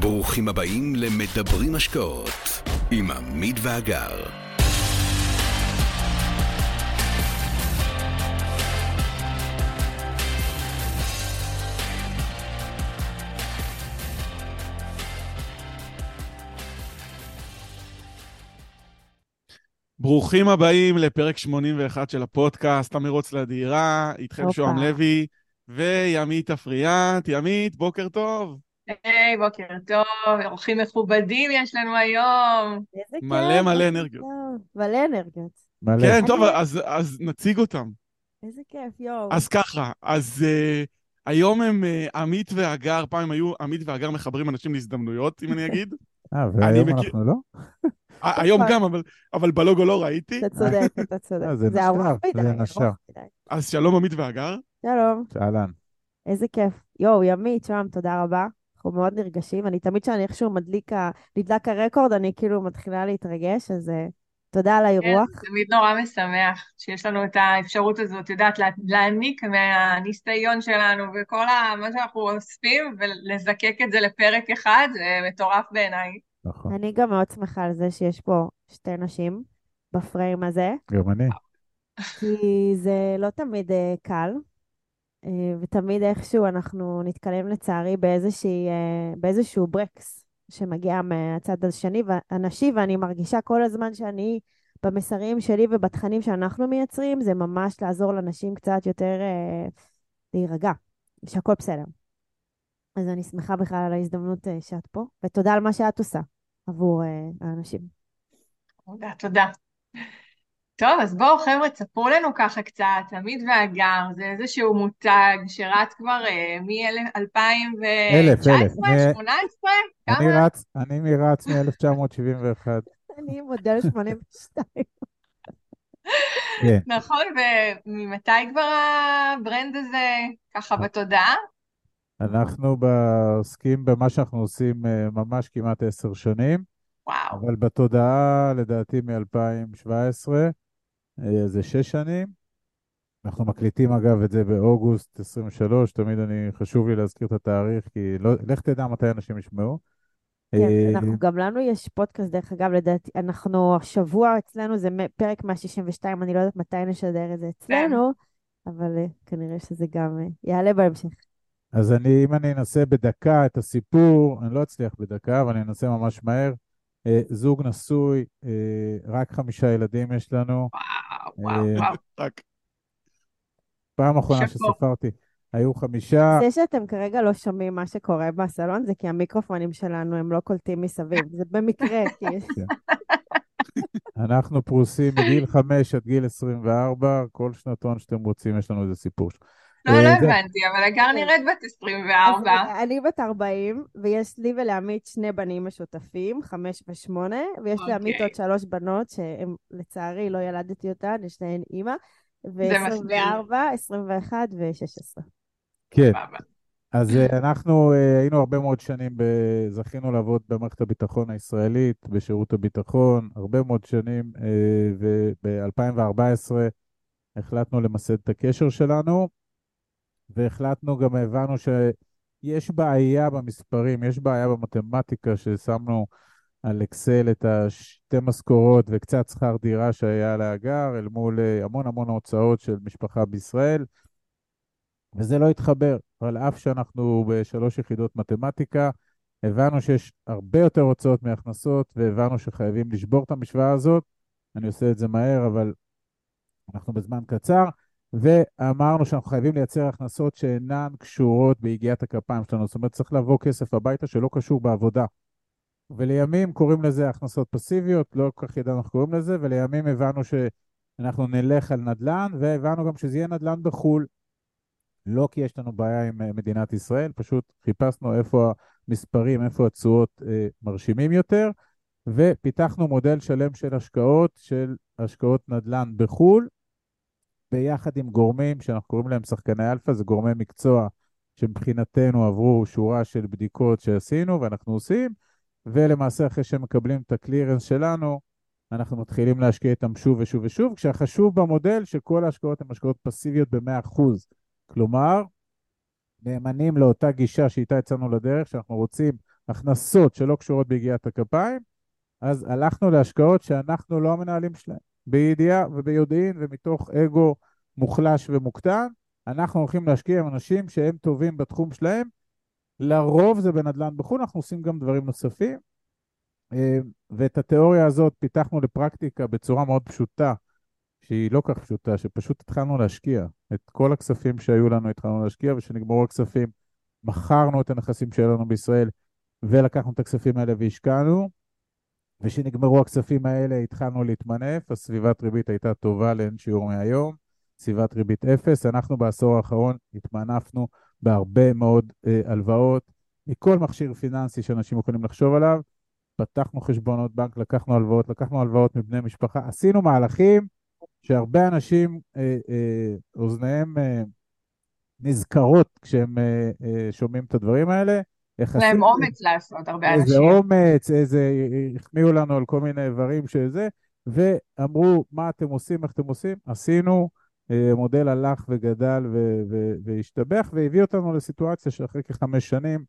ברוכים הבאים למדברים השקעות עם עמית ואגר. ברוכים הבאים לפרק 81 של הפודקאסט, המרוץ לדירה, איתכם. שוהם לוי וימית אפריאט. ימית, בוקר טוב. היי, בוקר טוב, אורחים מכובדים יש לנו היום. מלא מלא אנרגיות. טוב. מלא אנרגיות. מלא. כן, אני- טוב, אז, אז נציג אותם. איזה כיף, יואו. אז ככה, אז uh, היום הם uh, עמית והגר, פעם הם היו עמית והגר מחברים אנשים להזדמנויות, אם אני אגיד. אה, והיום מכיר- אנחנו לא? היום גם, אבל, אבל בלוגו לא ראיתי. אתה צודק, אתה צודק. אה, זה נשר, ארוך זה מדי, ארוך נשר. מדי. אז שלום עמית והגר. שלום, אהלן. איזה כיף. יואו, ימית, שוהם, תודה רבה. אנחנו מאוד נרגשים. אני תמיד כשאני איכשהו מדליק, ה- נדלק הרקורד, אני כאילו מתחילה להתרגש, אז אה, תודה על האירוח. כן, תמיד נורא משמח שיש לנו את האפשרות הזאת, יודעת, לה- להעניק מהניסיון שלנו וכל ה- מה שאנחנו אוספים ולזקק את זה לפרק אחד, זה מטורף בעיניי. נכון. אני גם מאוד שמחה על זה שיש פה שתי נשים בפריים הזה, גם אני. כי זה לא תמיד אה, קל, ותמיד איכשהו אנחנו נתקלים לצערי באיזושהי, אה, באיזשהו ברקס שמגיע מהצד השני, הנשי, ואני מרגישה כל הזמן שאני, במסרים שלי ובתכנים שאנחנו מייצרים, זה ממש לעזור לנשים קצת יותר אה, להירגע, שהכל בסדר. אז אני שמחה בכלל על ההזדמנות אה, שאת פה, ותודה על מה שאת עושה עבור אה, האנשים. תודה, תודה. טוב, אז בואו חבר'ה, תספרו לנו ככה קצת, עמית והגר, זה איזשהו מותג שרץ כבר אה, מ-2019, אלף, אלף. מ- 2018? אני כמה? רץ, אני מרץ מ-1971. אני מודל 82. כן. נכון, וממתי כבר ה brand הזה ככה בתודעה? אנחנו עוסקים במה שאנחנו עושים אה, ממש כמעט עשר שנים, וואו, אבל בתודעה לדעתי מ-2017, זה שש שנים. אנחנו מקליטים אגב את זה באוגוסט 23, תמיד אני, חשוב לי להזכיר את התאריך, כי לא, לך תדע מתי אנשים ישמעו. כן, אה, אנחנו, גם לנו יש פודקאסט, דרך אגב, לדעתי, אנחנו, השבוע אצלנו זה פרק 162, אני לא יודעת מתי נשדר את זה אצלנו, אבל אה, כנראה שזה גם אה, יעלה בהמשך. אז אני, אם אני אנסה בדקה את הסיפור, אני לא אצליח בדקה, אבל אני אנסה ממש מהר. אה, זוג נשוי, אה, רק חמישה ילדים יש לנו. וואו, וואו, אה, וואו. רק, פעם אחרונה. שספרתי, היו חמישה. זה שאתם כרגע לא שומעים מה שקורה בסלון, זה כי המיקרופונים שלנו הם לא קולטים מסביב, זה במקרה, כי יש... אנחנו פרוסים מגיל חמש עד גיל 24, כל שנתון שאתם רוצים, יש לנו איזה סיפור. לא, אה, לא זה- הבנתי, אבל הגר נראית בת אז 24. רגע, אני בת 40, ויש לי ולעמית שני בנים משותפים, חמש ושמונה, ויש לעמית אוקיי. עוד שלוש בנות, שהן, לצערי, לא ילדתי אותן, לשניהן אימא, מסביר. ו-24, 21 ו-16. כן. אז אה, אנחנו אה, היינו הרבה מאוד שנים, ב- זכינו לעבוד במערכת הביטחון הישראלית, בשירות הביטחון, הרבה מאוד שנים, וב-2014 החלטנו למסד את הקשר שלנו, והחלטנו, גם הבנו שיש בעיה במספרים, יש בעיה במתמטיקה, ששמנו על אקסל את השתי משכורות וקצת שכר דירה שהיה להגר, אל מול אה, המון המון הוצאות של משפחה בישראל. וזה לא התחבר, על אף שאנחנו בשלוש יחידות מתמטיקה, הבנו שיש הרבה יותר הוצאות מהכנסות, והבנו שחייבים לשבור את המשוואה הזאת. אני עושה את זה מהר, אבל אנחנו בזמן קצר, ואמרנו שאנחנו חייבים לייצר הכנסות שאינן קשורות ביגיעת הכפיים שלנו. זאת אומרת, צריך לבוא כסף הביתה שלא קשור בעבודה. ולימים קוראים לזה הכנסות פסיביות, לא כל כך ידענו איך קוראים לזה, ולימים הבנו שאנחנו נלך על נדל"ן, והבנו גם שזה יהיה נדל"ן בחו"ל. לא כי יש לנו בעיה עם אה, מדינת ישראל, פשוט חיפשנו איפה המספרים, איפה התשואות אה, מרשימים יותר, ופיתחנו מודל שלם של השקעות, של השקעות נדל"ן בחו"ל, ביחד עם גורמים שאנחנו קוראים להם שחקני אלפא, זה גורמי מקצוע שמבחינתנו עברו שורה של בדיקות שעשינו ואנחנו עושים, ולמעשה אחרי שהם מקבלים את ה clearance שלנו, אנחנו מתחילים להשקיע איתם שוב ושוב ושוב, כשהחשוב במודל שכל ההשקעות הן השקעות פסיביות ב-100%. כלומר, נאמנים לאותה גישה שאיתה יצאנו לדרך, שאנחנו רוצים הכנסות שלא קשורות ביגיעת הכפיים, אז הלכנו להשקעות שאנחנו לא המנהלים שלהם. בידיעה וביודעין ומתוך אגו מוחלש ומוקטן, אנחנו הולכים להשקיע עם אנשים שהם טובים בתחום שלהם. לרוב זה בנדל"ן בחו"ל, אנחנו עושים גם דברים נוספים. אה, ואת התיאוריה הזאת פיתחנו לפרקטיקה בצורה מאוד פשוטה, שהיא לא כך פשוטה, שפשוט התחלנו להשקיע. את כל הכספים שהיו לנו התחלנו להשקיע, וכשנגמרו הכספים, מכרנו את הנכסים שהיו לנו בישראל, ולקחנו את הכספים האלה והשקענו. וכשנגמרו הכספים האלה התחלנו להתמנף, הסביבת ריבית הייתה טובה לאין שיעור מהיום, סביבת ריבית אפס. אנחנו בעשור האחרון התמנפנו בהרבה מאוד אה, הלוואות מכל מכשיר פיננסי שאנשים יכולים לחשוב עליו. פתחנו חשבונות בנק, לקחנו הלוואות, לקחנו הלוואות מבני משפחה, עשינו מהלכים שהרבה אנשים, אה, אה, אוזניהם אה, נזכרות כשהם אה, אה, שומעים את הדברים האלה. יש להם אומץ לעשות, הרבה איזה אנשים. איזה אומץ, איזה, החמיאו לנו על כל מיני איברים שזה, ואמרו, מה אתם עושים, איך אתם עושים? עשינו, אה, מודל הלך וגדל והשתבח, והביא אותנו לסיטואציה שאחרי כחמש שנים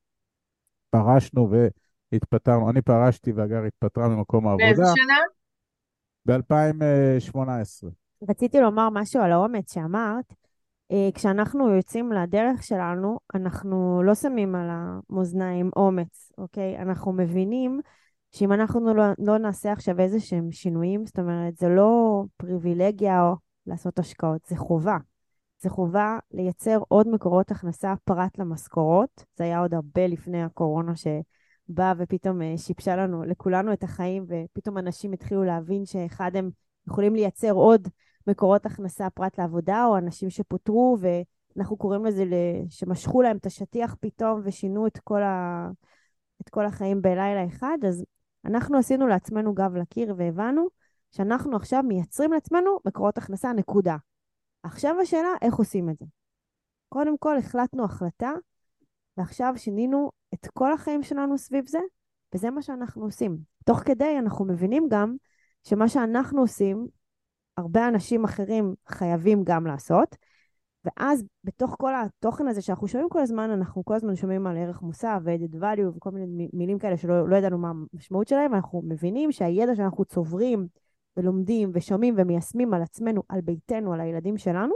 פרשנו והתפטרנו. אני פרשתי והגר התפטרה ממקום העבודה. באיזה שנה? ב-2018. רציתי לומר משהו על האומץ שאמרת. אה, כשאנחנו יוצאים לדרך שלנו, אנחנו לא שמים על המאזניים אומץ, אוקיי? אנחנו מבינים שאם אנחנו לא, לא נעשה עכשיו איזה שהם שינויים, זאת אומרת, זה לא פריבילגיה או לעשות השקעות, זה חובה. זה חובה לייצר עוד מקורות הכנסה פרט למשכורות. זה היה עוד הרבה לפני הקורונה שבאה ופתאום אה, שיבשה לנו, לכולנו את החיים, ופתאום אנשים התחילו להבין שאחד הם יכולים לייצר עוד מקורות הכנסה פרט לעבודה, או אנשים שפוטרו, ואנחנו קוראים לזה שמשכו להם את השטיח פתאום ושינו את כל, ה... את כל החיים בלילה אחד, אז אנחנו עשינו לעצמנו גב לקיר והבנו שאנחנו עכשיו מייצרים לעצמנו מקורות הכנסה, נקודה. עכשיו השאלה, איך עושים את זה? קודם כל החלטנו החלטה, ועכשיו שינינו את כל החיים שלנו סביב זה, וזה מה שאנחנו עושים. תוך כדי אנחנו מבינים גם שמה שאנחנו עושים הרבה אנשים אחרים חייבים גם לעשות. ואז בתוך כל התוכן הזה שאנחנו שומעים כל הזמן, אנחנו כל הזמן שומעים על ערך מוסף ו-added value וכל מיני מילים כאלה שלא לא ידענו מה המשמעות שלהם, ואנחנו מבינים שהידע שאנחנו צוברים ולומדים ושומעים ומיישמים על עצמנו, על ביתנו, על הילדים שלנו,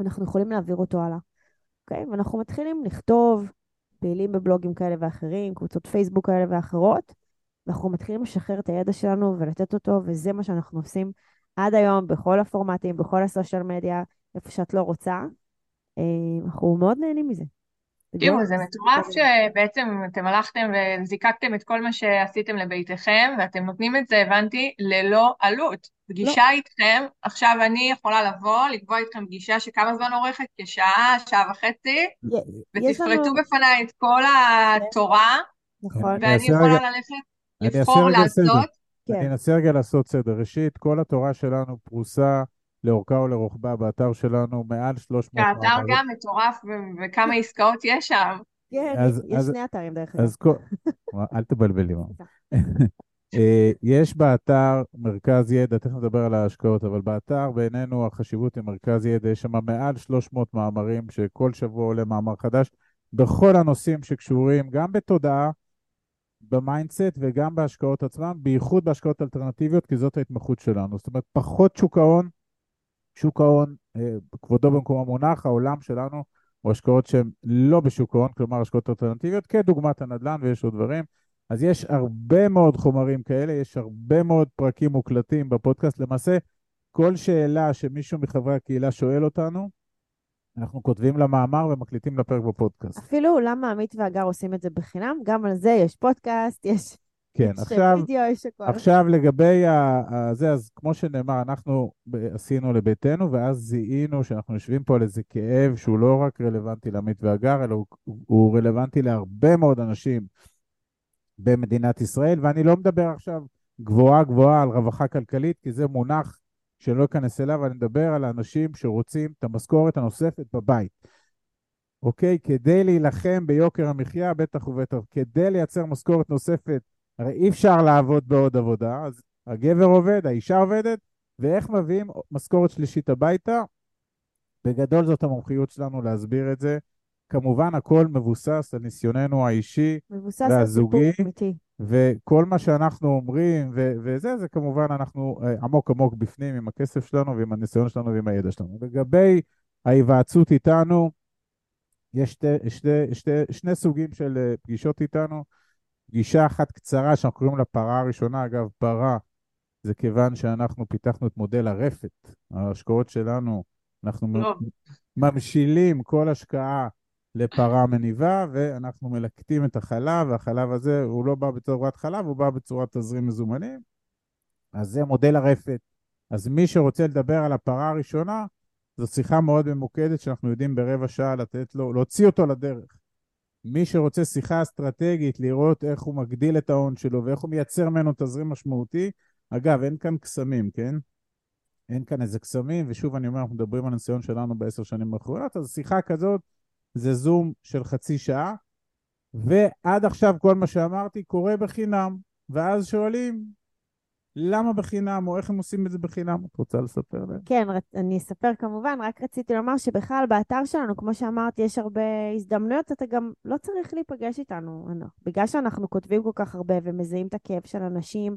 אנחנו יכולים להעביר אותו הלאה. אוקיי? Okay? ואנחנו מתחילים לכתוב, פעילים בבלוגים כאלה ואחרים, קבוצות פייסבוק כאלה ואחרות, ואנחנו מתחילים לשחרר את הידע שלנו ולתת אותו, וזה מה שאנחנו עושים עד היום, בכל הפורמטים, בכל הסושיאל מדיה, איפה שאת לא רוצה. אה, אנחנו מאוד נהנים מזה. תראו, זה מטורף שבעצם אתם הלכתם וזיקקתם את כל מה שעשיתם לביתכם, ואתם נותנים את זה, הבנתי, ללא עלות. פגישה לא. איתכם, עכשיו אני יכולה לבוא, לקבוע איתכם פגישה שכמה זמן אורכת? כשעה, שעה וחצי, ותפרטו לנו... בפניי את כל התורה, נכון. ואני יכולה ללכת, לבחור לעשות. כן. אני אנסה רגע לעשות סדר. ראשית, כל התורה שלנו פרוסה לאורכה ולרוחבה באתר שלנו, מעל 300... האתר גם מטורף, וכמה עסקאות יש שם. כן, אז, יש אז, שני אתרים דרך אגב. כל... אל תבלבלי. אה, יש באתר מרכז ידע, תכף נדבר על ההשקעות, אבל באתר בעינינו החשיבות היא מרכז ידע, יש שם מעל 300 מאמרים שכל שבוע עולה מאמר חדש בכל הנושאים שקשורים גם בתודעה, ב mindset וגם בהשקעות עצמם, בייחוד בהשקעות אלטרנטיביות, כי זאת ההתמחות שלנו. זאת אומרת, פחות שוק ההון, שוק ההון, אה, כבודו במקום המונח, העולם שלנו הוא השקעות שהן לא בשוק ההון, כלומר השקעות אלטרנטיביות, כדוגמת הנדל"ן ויש עוד דברים. אז יש הרבה מאוד חומרים כאלה, יש הרבה מאוד פרקים מוקלטים בפודקאסט. למעשה, כל שאלה שמישהו מחברי הקהילה שואל אותנו, אנחנו כותבים למאמר ומקליטים לפרק בפודקאסט. אפילו למה עמית והגר עושים את זה בחינם, גם על זה יש פודקאסט, יש... כן, יש עכשיו, וידאו, יש הכל. עכשיו לגבי זה, אז כמו שנאמר, אנחנו עשינו לביתנו, ואז זיהינו שאנחנו יושבים פה על איזה כאב שהוא לא רק רלוונטי לעמית והגר, אלא הוא, הוא רלוונטי להרבה מאוד אנשים במדינת ישראל, ואני לא מדבר עכשיו גבוהה גבוהה על רווחה כלכלית, כי זה מונח שלא אכנס אליו, אני מדבר על האנשים שרוצים את המשכורת הנוספת בבית. אוקיי? כדי להילחם ביוקר המחיה, בטח ובטח, כדי לייצר משכורת נוספת, הרי אי אפשר לעבוד בעוד עבודה, אז הגבר עובד, האישה עובדת, ואיך מביאים משכורת שלישית הביתה? בגדול זאת המומחיות שלנו להסביר את זה כמובן, הכל מבוסס על ניסיוננו האישי, מבוסס על סיפור והזוגי, אמיתי. וכל מה שאנחנו אומרים, ו- וזה, זה כמובן אנחנו אה, עמוק עמוק בפנים עם הכסף שלנו ועם הניסיון שלנו ועם הידע שלנו. לגבי ההיוועצות איתנו, יש שתי, שתי, שתי, שני סוגים של אה, פגישות איתנו. פגישה אחת קצרה שאנחנו קוראים לה פרה הראשונה, אגב, פרה זה כיוון שאנחנו פיתחנו את מודל הרפת. ההשקעות שלנו, אנחנו. ממשילים כל השקעה לפרה מניבה, ואנחנו מלקטים את החלב, והחלב הזה, הוא לא בא בצורת חלב, הוא בא בצורת תזרים מזומנים. אז זה מודל הרפת. אז מי שרוצה לדבר על הפרה הראשונה, זו שיחה מאוד ממוקדת שאנחנו יודעים ברבע שעה לתת לו, להוציא אותו לדרך. מי שרוצה שיחה אסטרטגית, לראות איך הוא מגדיל את ההון שלו ואיך הוא מייצר ממנו תזרים משמעותי, אגב, אין כאן קסמים, כן? אין כאן איזה קסמים, ושוב אני אומר, אנחנו מדברים על הניסיון שלנו בעשר שנים האחרונות, אז שיחה כזאת זה זום של חצי שעה, ועד עכשיו כל מה שאמרתי קורה בחינם, ואז שואלים, למה בחינם, או איך הם עושים את זה בחינם? את רוצה לספר להם? כן, אני אספר כמובן, רק רציתי לומר שבכלל באתר שלנו, כמו שאמרתי, יש הרבה הזדמנויות, אתה גם לא צריך להיפגש איתנו. בגלל שאנחנו כותבים כל כך הרבה ומזהים את הכאב של אנשים,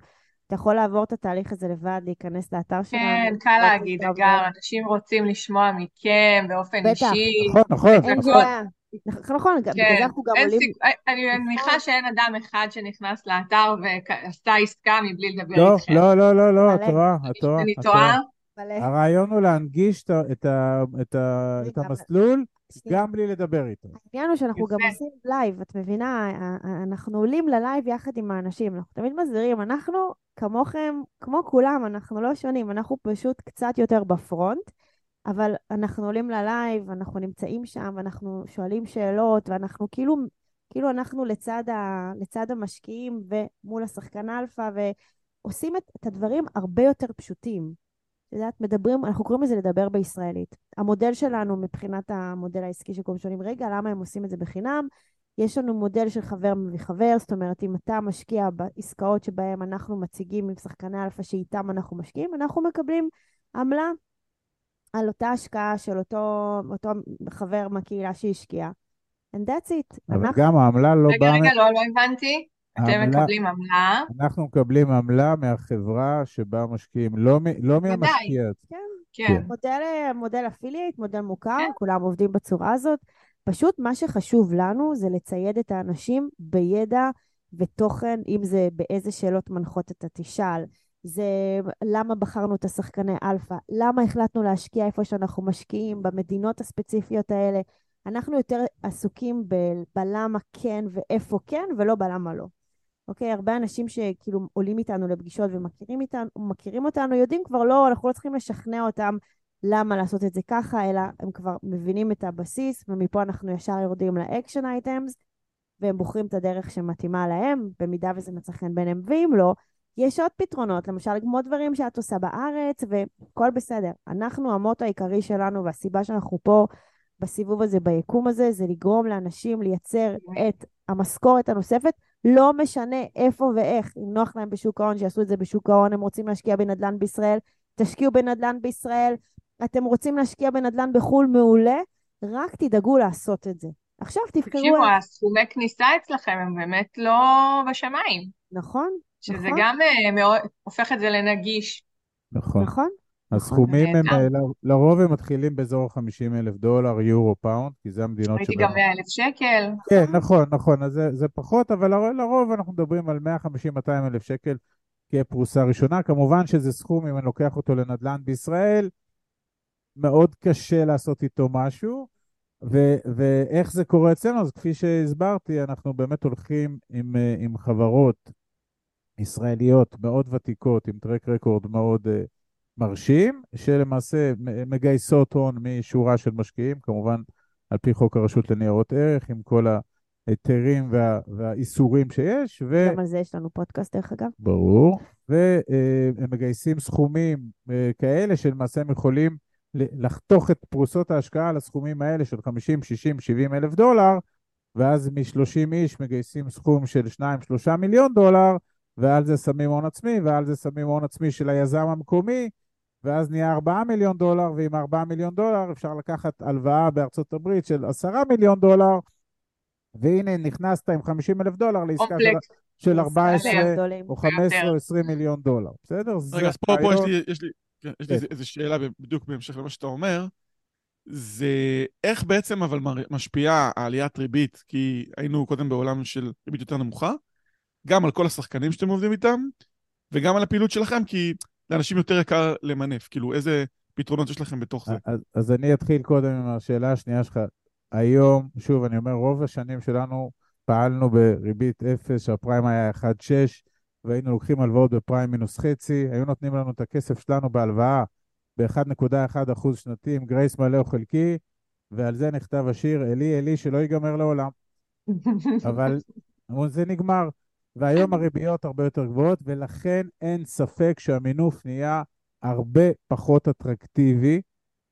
אתה יכול לעבור את התהליך הזה לבד, להיכנס לאתר שלנו. כן, קל להגיד, אגר, אנשים רוצים לשמוע מכם באופן בטח. אישי. נכון, נכון. נכון. נכון, נכון, גם- בגלל זה אנחנו גם עולים... סיכ... אני מניחה שאין אדם אחד שנכנס לאתר ועשה עסקה מבלי לדבר לא, איתכם. לא, לא, לא, לא, את. טועה, את טועה, אני טועה? הרעיון הוא להנגיש את המסלול. גם בלי לדבר איתו. העניין הוא שאנחנו גם. עושים live, את מבינה? אנחנו עולים ל live יחד עם האנשים, אנחנו תמיד מסבירים, אנחנו כמוכם, כמו כולם, אנחנו לא שונים, אנחנו פשוט קצת יותר ב front, אבל אנחנו עולים ל live, אנחנו נמצאים שם, ואנחנו שואלים שאלות, ואנחנו כאילו, כאילו אנחנו לצד, ה, לצד המשקיעים ומול השחקן אלפא, ועושים את, את הדברים הרבה יותר פשוטים. את יודעת, מדברים, אנחנו קוראים לזה לדבר בישראלית. המודל שלנו מבחינת המודל העסקי של כולם שואלים, רגע, למה הם עושים את זה בחינם? יש לנו מודל של חבר מביא חבר, זאת אומרת, אם אתה משקיע בעסקאות שבהן אנחנו מציגים עם שחקני אלפא שאיתם אנחנו משקיעים, אנחנו מקבלים עמלה על אותה השקעה של אותו, אותו חבר מהקהילה שהשקיע. And that's it. אבל אנחנו, גם העמלה לא רגע, באה... רגע, מ- לא, לא הבנתי. אתם מקבלים עמלה. אנחנו מקבלים עמלה מהחברה שבה משקיעים, לא מ- לא. מהמשקיע. כן. מודל, מודל affiliate, מודל מוכר, כולם עובדים בצורה הזאת. פשוט מה שחשוב לנו זה לצייד את האנשים בידע ותוכן, אם זה באיזה שאלות מנחות אתה תשאל, זה למה בחרנו את השחקני אלפא, למה החלטנו להשקיע איפה שאנחנו משקיעים, במדינות הספציפיות האלה. אנחנו יותר עסוקים ב- בלמה כן ואיפה כן, ולא בלמה לא. אוקיי? הרבה אנשים שכאילו עולים איתנו לפגישות ומכירים איתנו, מכירים אותנו, יודעים כבר לא, אנחנו לא צריכים לשכנע אותם למה לעשות את זה ככה, אלא הם כבר מבינים את הבסיס, ומפה אנחנו ישר יורדים לאקשן אייטמס, והם בוחרים את הדרך שמתאימה להם, במידה וזה מצא חן בעיניהם, ואם לא, יש עוד פתרונות, למשל כמו דברים שאת עושה בארץ, והכל בסדר. אנחנו, המוטו העיקרי שלנו, והסיבה שאנחנו פה בסיבוב הזה, ביקום הזה, זה לגרום לאנשים לייצר את המשכורת הנוספת, לא משנה איפה ואיך. אם נוח להם בשוק ההון, שיעשו את זה בשוק ההון, הם רוצים להשקיע בנדל"ן בישראל, תשקיעו בנדל"ן בישראל. אתם רוצים להשקיע בנדל"ן בחו"ל, מעולה, רק תדאגו לעשות את זה. עכשיו תבחרו תקשיבו, איך. הסכומי כניסה אצלכם הם באמת לא בשמיים, נכון, שזה נכון. גם מאוד, הופך את זה לנגיש. נכון. נכון. הסכומים הם, נהדר. אה, ל- לרוב הם מתחילים באזור ה-50 אלף דולר, יורו, פאונד, כי זה המדינות שבהן... גם 100 אלף שקל. כן, נכון, נכון, אז זה, זה פחות, אבל לרוב, אנחנו מדברים על 150-200 אלף שקל כפרוסה ראשונה. כמובן שזה סכום, אם אני לוקח אותו לנדל"ן בישראל, מאוד קשה לעשות איתו משהו. ו- ואיך זה קורה אצלנו? אז כפי שהסברתי, אנחנו באמת הולכים עם, אה, עם חברות ישראליות מאוד ותיקות, עם טרק רקורד מאוד uh, מרשים, שלמעשה מגייסות הון משורה של משקיעים, כמובן על פי חוק הרשות לניירות ערך, עם כל ההיתרים וה- והאיסורים שיש, ו... גם על זה יש לנו פודקאסט, דרך אגב. ברור. והם מגייסים סכומים אה, כאלה שלמעשה הם יכולים לחתוך את פרוסות ההשקעה על הסכומים האלה של 50, 60, 70 אלף דולר, ואז מ-30 איש מגייסים סכום של 2-3 מיליון דולר, ועל זה שמים הון עצמי, ועל זה שמים הון עצמי של היזם המקומי, ואז נהיה 4 מיליון דולר, ועם 4 מיליון דולר אפשר לקחת הלוואה בארצות הברית של 10 מיליון דולר, והנה נכנסת עם 50 אלף דולר לעסקה של. של 14 גדולים. או 15 או 20 מיליון דולר, בסדר? זה רגע, אז פה, פה יש. לי, יש לי, כן, יש לי כן. איזה- איזה שאלה בדיוק בהמשך למה שאתה אומר. זה איך בעצם אבל משפיעה העליית ריבית, כי היינו קודם בעולם של ריבית יותר נמוכה, גם על כל השחקנים שאתם עובדים איתם, וגם על הפעילות שלכם, כי לאנשים יותר יקר למנף. כאילו, איזה פתרונות יש לכם בתוך זה? אז, אז אני אתחיל קודם עם השאלה השנייה שלך. היום, שוב, אני אומר, רוב השנים שלנו פעלנו בריבית אפס, שהפריים היה 1.6, והיינו לוקחים הלוואות בפריים מינוס חצי, היו נותנים לנו את הכסף שלנו בהלוואה ב-1.1% שנתי עם גרייס מלא או חלקי, ועל זה נכתב השיר, אלי אלי שלא ייגמר לעולם. אבל אבל זה נגמר. והיום הריביות הרבה יותר גבוהות, ולכן אין ספק שהמינוף נהיה הרבה פחות אטרקטיבי,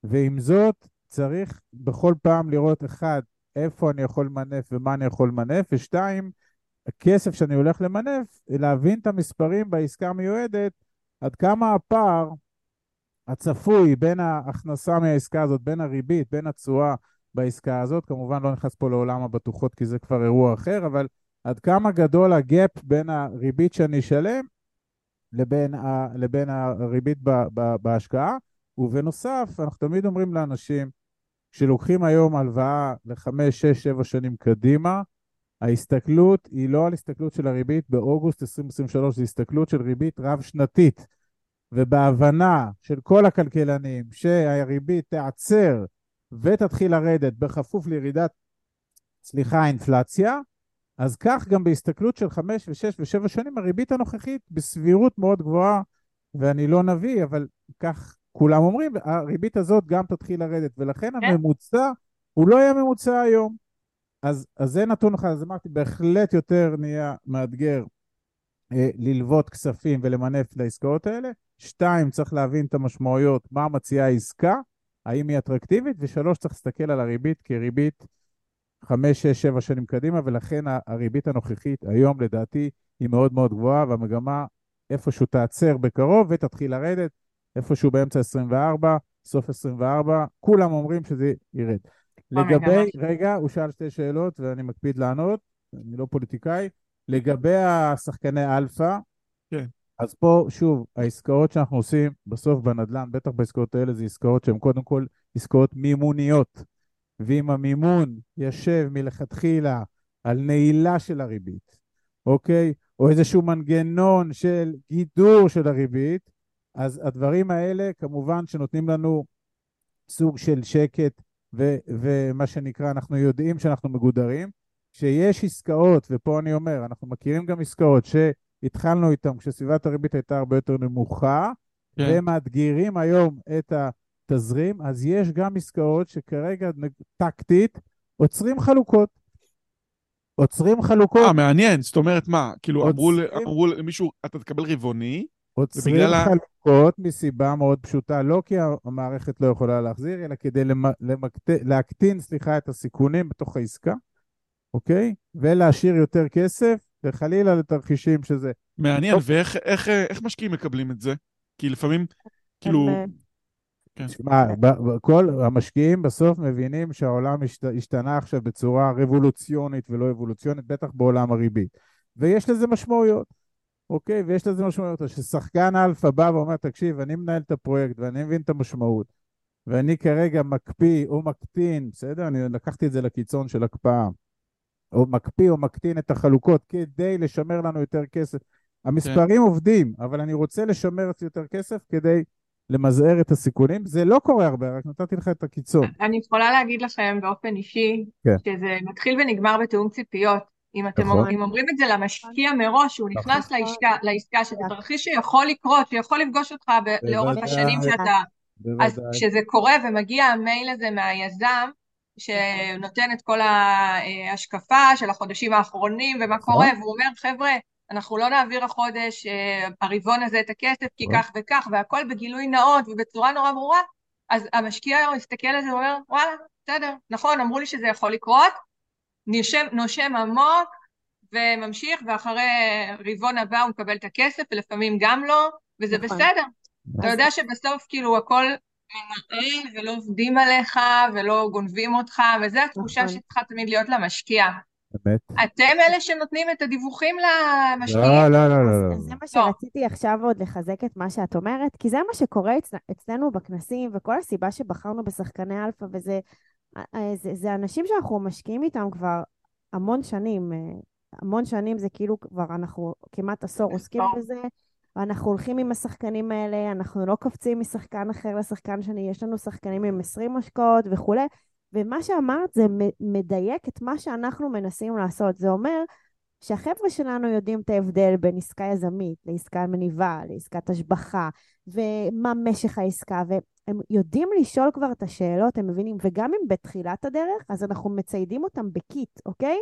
ועם זאת צריך בכל פעם לראות, אחד, איפה אני יכול למנף ומה אני יכול למנף, ושתיים, הכסף שאני הולך למנף, להבין את המספרים בעסקה המיועדת, עד כמה הפער הצפוי בין ההכנסה מהעסקה הזאת, בין הריבית, בין התשואה בעסקה הזאת, כמובן לא נכנס פה לעולם הבטוחות כי זה כבר אירוע אחר, אבל עד כמה גדול הגאפ בין הריבית שאני אשלם לבין, ה, לבין הריבית ב, ב, בהשקעה. ובנוסף, אנחנו תמיד אומרים לאנשים, כשלוקחים היום הלוואה לחמש, שש, שבע שנים קדימה, ההסתכלות היא לא על הסתכלות של הריבית באוגוסט 2023, זו הסתכלות של ריבית רב-שנתית. ובהבנה של כל הכלכלנים שהריבית תיעצר ותתחיל לרדת בכפוף לירידת, סליחה, האינפלציה, אז כך גם בהסתכלות של חמש ושש ושבע שנים, הריבית הנוכחית בסבירות מאוד גבוהה, ואני לא נביא, אבל כך כולם אומרים, הריבית הזאת גם תתחיל לרדת, ולכן כן. הממוצע הוא לא יהיה ממוצע היום. אז, אז זה נתון אחד, אז אמרתי, בהחלט יותר נהיה מאתגר אה, ללוות כספים ולמנף לעסקאות האלה. שתיים, צריך להבין את המשמעויות, מה מציעה העסקה, האם היא אטרקטיבית, ושלוש, צריך להסתכל על הריבית כריבית חמש, שש, שבע שנים קדימה, ולכן הריבית הנוכחית היום לדעתי היא מאוד מאוד גבוהה, והמגמה איפשהו תעצר בקרוב ותתחיל לרדת, איפשהו באמצע 24, סוף 24, כולם אומרים שזה ירד. לגבי. רגע, הוא שאל שתי שאלות ואני מקפיד לענות, אני לא פוליטיקאי. לגבי השחקני אלפא, כן. אז פה, שוב, העסקאות שאנחנו עושים בסוף בנדל"ן, בטח בעסקאות האלה, זה עסקאות שהן קודם כל עסקאות מימוניות. ואם המימון יושב מלכתחילה על נעילה של הריבית, אוקיי? או איזשהו מנגנון של גידור של הריבית, אז הדברים האלה כמובן שנותנים לנו סוג של שקט ו- ומה שנקרא, אנחנו יודעים שאנחנו מגודרים. שיש עסקאות, ופה אני אומר, אנחנו מכירים גם עסקאות שהתחלנו איתן כשסביבת הריבית הייתה הרבה יותר נמוכה, כן. והם מאתגרים היום את התזרים, אז יש גם עסקאות שכרגע טקטית עוצרים חלוקות. עוצרים חלוקות, אה, מעניין, זאת אומרת מה? כאילו, עוד אמרו למישהו, אתה תקבל רבעוני, עוצרים ובגלל ה- חלוקות מסיבה מאוד פשוטה, לא כי המערכת לא יכולה להחזיר, אלא כדי למ- למקט... להקטין, סליחה, את הסיכונים בתוך העסקה, אוקיי? ולהשאיר יותר כסף, וחלילה לתרחישים שזה מעניין, ואיך איך, אה, איך משקיעים מקבלים את זה? כי לפעמים, כאילו, אה, תשמע, כל המשקיעים בסוף מבינים שהעולם השת, השתנה עכשיו בצורה רבולוציונית ולא אבולוציונית, בטח בעולם הריבית. ויש לזה משמעויות, אוקיי? ויש לזה משמעויות. אז כששחקן אלפא בא ואומר, תקשיב, אני מנהל את הפרויקט ואני מבין את המשמעות, ואני כרגע מקפיא או מקטין, בסדר? אני לקחתי את זה לקיצון של הקפאה, או מקפיא או מקטין את החלוקות כדי לשמר לנו יותר כסף. המספרים עובדים, אבל אני רוצה לשמר יותר כסף כדי למזער את הסיכונים. זה לא קורה הרבה, רק נתתי לך את הקיצון. אני יכולה להגיד לכם באופן אישי, כן. שזה מתחיל ונגמר בתיאום ציפיות. אם אתם נכון. אם אומרים את זה למשקיע מראש, שהוא נכנס נכון. לעסקה, לעסקה, שזה תרחיש שיכול לקרות, שיכול לפגוש אותך ב- לאורך. השנים שאתה... אז בוודאי. כשזה קורה ומגיע המייל הזה מהיזם, שנותן את כל ההשקפה של החודשים האחרונים ומה נכון. קורה, והוא אומר, חבר'ה, אנחנו לא נעביר החודש, אה, הרבעון הזה את הכסף, כי נכון. כך וכך, והכל בגילוי נאות ובצורה נורא ברורה, אז המשקיע היום מסתכל על זה ואומר, וואלה, בסדר, נכון, אמרו לי שזה יכול לקרות, נושם, נושם עמוק וממשיך, ואחרי רבעון הבא הוא מקבל את הכסף, ולפעמים גם לא, וזה נכון. בסדר. אתה יודע שבסוף כאילו הכל מנהל ולא עובדים עליך ולא גונבים אותך, וזו התחושה נכון. שצריכה תמיד להיות למשקיע. באמת? אתם אלה שנותנים את הדיווחים לא, למשקיעים. לא, לא, לא, אז, לא. אז זה מה לא. שרציתי עכשיו עוד לחזק את מה שאת אומרת, כי זה מה שקורה אצ, אצלנו בכנסים, וכל הסיבה שבחרנו בשחקני אלפא, וזה אה, זה, זה אנשים שאנחנו משקיעים איתם כבר המון שנים. אה, המון שנים זה כאילו כבר, אנחנו כמעט עשור עוסקים עשור. בזה, ואנחנו הולכים עם השחקנים האלה, אנחנו לא קופצים משחקן אחר לשחקן שני, יש לנו שחקנים עם 20 השקעות וכולי, ומה שאמרת זה מדייק את מה שאנחנו מנסים לעשות. זה אומר שהחבר'ה שלנו יודעים את ההבדל בין עסקה יזמית לעסקה מניבה, לעסקת השבחה, ומה משך העסקה, והם יודעים לשאול כבר את השאלות, הם מבינים, וגם אם בתחילת הדרך, אז אנחנו מציידים אותם בקיט, אוקיי?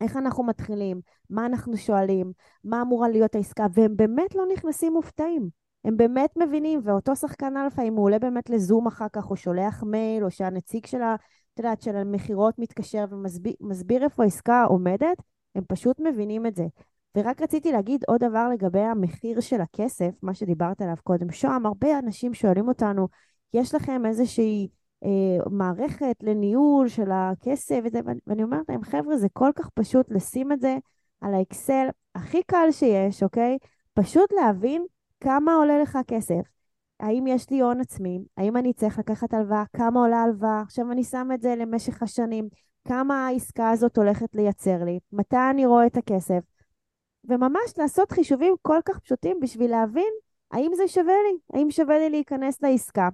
איך אנחנו מתחילים, מה אנחנו שואלים, מה אמורה להיות העסקה, והם באמת לא נכנסים מופתעים. הם באמת מבינים, ואותו שחקן אלפא, אם הוא עולה באמת לזום אחר כך, או שולח מייל, או שהנציג של ה... את יודעת, של המכירות מתקשר ומסביר איפה העסקה עומדת, הם פשוט מבינים את זה. ורק רציתי להגיד עוד דבר לגבי המחיר של הכסף, מה שדיברת עליו קודם. שוהם, הרבה אנשים שואלים אותנו, יש לכם איזושהי אה, מערכת לניהול של הכסף וזה, ואני, אומרת להם, חבר'ה, זה כל כך פשוט לשים את זה על האקסל הכי קל שיש, אוקיי? פשוט להבין כמה עולה לך כסף. האם יש לי הון עצמי? האם אני צריך לקחת הלוואה? כמה עולה הלוואה? עכשיו אני שם את זה למשך השנים. כמה העסקה הזאת הולכת לייצר לי? מתי אני רואה את הכסף? וממש לעשות חישובים כל כך פשוטים בשביל להבין האם זה שווה לי, האם שווה לי להיכנס לעסקה.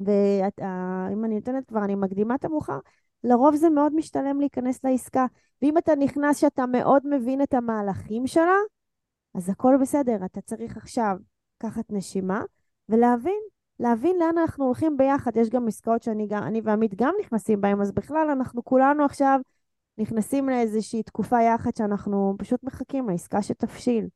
ואם אני נותנת כבר, אני מקדימה את המאוחר, לרוב זה מאוד משתלם להיכנס לעסקה. ואם אתה נכנס שאתה מאוד מבין את המהלכים שלה, אז הכל בסדר. אתה צריך עכשיו לקחת נשימה ולהבין, להבין לאן אנחנו הולכים ביחד. יש גם עסקאות שאני גם, אני ועמית גם נכנסים בהן, אז בכלל אנחנו כולנו עכשיו נכנסים לאיזושהי תקופה יחד שאנחנו פשוט מחכים לעסקה שתבשיל.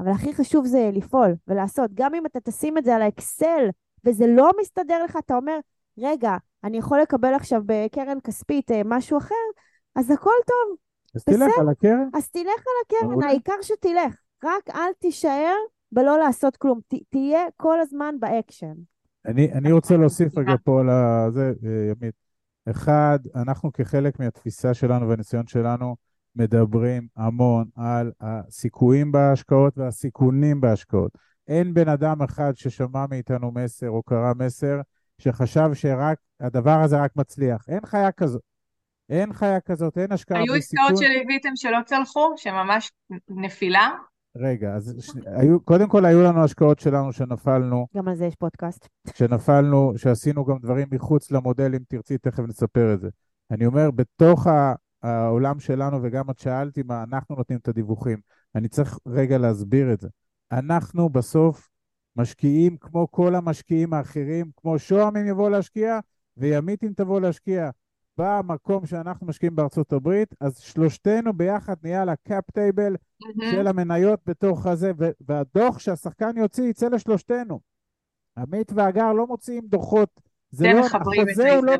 אבל הכי חשוב זה לפעול ולעשות. גם אם אתה תשים את זה על האקסל וזה לא מסתדר לך, אתה אומר, רגע, אני יכול לקבל עכשיו בקרן כספית אה, משהו אחר, אז הכל טוב, אז תלך בסדר. על הקרן. אז תלך על הקרן. העיקר שתלך. רק אל תישאר בלא לעשות כלום. ת, תהיה כל הזמן באקשן. אני, אני רוצה להוסיף רגע פה על זה, אה, ימית. אחד, אנחנו כחלק מהתפיסה שלנו והניסיון שלנו מדברים המון על הסיכויים בהשקעות והסיכונים בהשקעות. אין בן אדם אחד ששמע מאיתנו מסר או קרא מסר שחשב שרק הדבר הזה רק מצליח. אין חיה כזאת. אין חיה כזאת, אין השקעה היו בלי סיכון. עסקאות שליוויתם שלא צלחו, שממש נפילה? רגע, אז ש... היו, קודם כל היו לנו השקעות שלנו שנפלנו, גם על זה יש פודקאסט. שנפלנו, שעשינו גם דברים מחוץ למודל, אם תרצי, תכף נספר את זה. אני אומר, בתוך העולם שלנו, וגם את שאלתי מה אנחנו נותנים את הדיווחים, אני צריך רגע להסביר את זה. אנחנו בסוף משקיעים כמו כל המשקיעים האחרים, כמו שוהם אם יבוא להשקיע, וימית אם תבוא להשקיע. במקום שאנחנו משקיעים בארצות הברית, אז שלושתנו ביחד נהיה על הקאפ טייבל של המניות בתוך הזה, והדוח שהשחקן יוציא יצא לשלושתנו. עמית והגר לא מוציאים דוחות. זה אתם לא, החוזה הוא לא.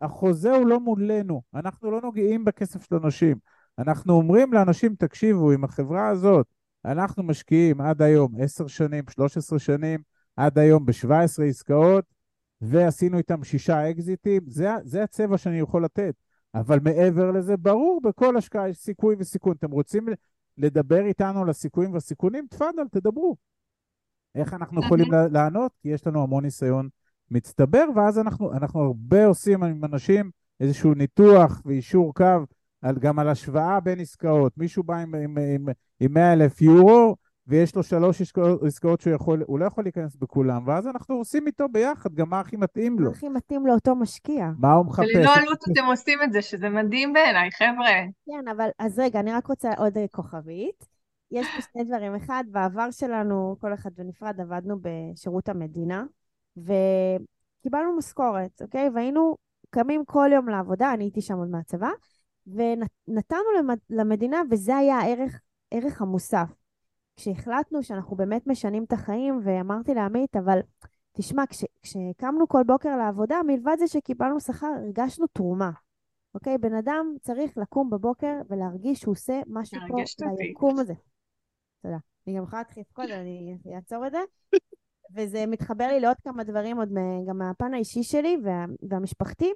החוזה הוא לא מולנו, אנחנו לא נוגעים בכסף של אנשים. אנחנו אומרים לאנשים, תקשיבו, עם החברה הזאת, אנחנו משקיעים עד היום 10 שנים, 13 שנים, עד היום ב-17 עסקאות, ועשינו איתם שישה אקזיטים, זה, זה הצבע שאני יכול לתת. אבל מעבר לזה, ברור, בכל השקעה יש סיכוי וסיכון. אתם רוצים לדבר איתנו על הסיכויים והסיכונים? תפאדל, תדברו. איך אנחנו יכולים לה- לענות? כי יש לנו המון ניסיון מצטבר, ואז אנחנו, אנחנו הרבה עושים עם אנשים איזשהו ניתוח ויישור קו, על, גם על השוואה בין עסקאות. מישהו בא עם, עם, עם, עם 100 אלף יורו, ויש לו שלוש עסקאות, עסקאות שהוא יכול, הוא לא יכול להיכנס בכולם, ואז אנחנו עושים איתו ביחד גם מה הכי מתאים מה לו, הכי מתאים לאותו משקיע. מה הוא מחפש. וללא עלות אתם עושים את זה, שזה מדהים בעיניי, חבר'ה. כן, אבל אז רגע, אני רק רוצה עוד אה, כוכבית. יש פה שני דברים. אחד, בעבר שלנו, כל אחד בנפרד, עבדנו בשירות המדינה, וקיבלנו משכורת, אוקיי? והיינו קמים כל יום לעבודה, אני הייתי שם עוד מהצבא, ונתנו למד... למדינה, וזה היה הערך, הערך המוסף. כשהחלטנו שאנחנו באמת משנים את החיים, ואמרתי לעמית, אבל תשמע, כש... כשקמנו כל בוקר לעבודה, מלבד זה שקיבלנו שכר, הרגשנו תרומה. אוקיי? בן אדם צריך לקום בבוקר ולהרגיש שהוא עושה משהו פה. ליקום הזה. תודה. אני גם יכולה להתחיל לפקוד, אני אעצור את זה. וזה מתחבר לי לעוד כמה דברים, עוד גם מהפן האישי שלי וה, והמשפחתי.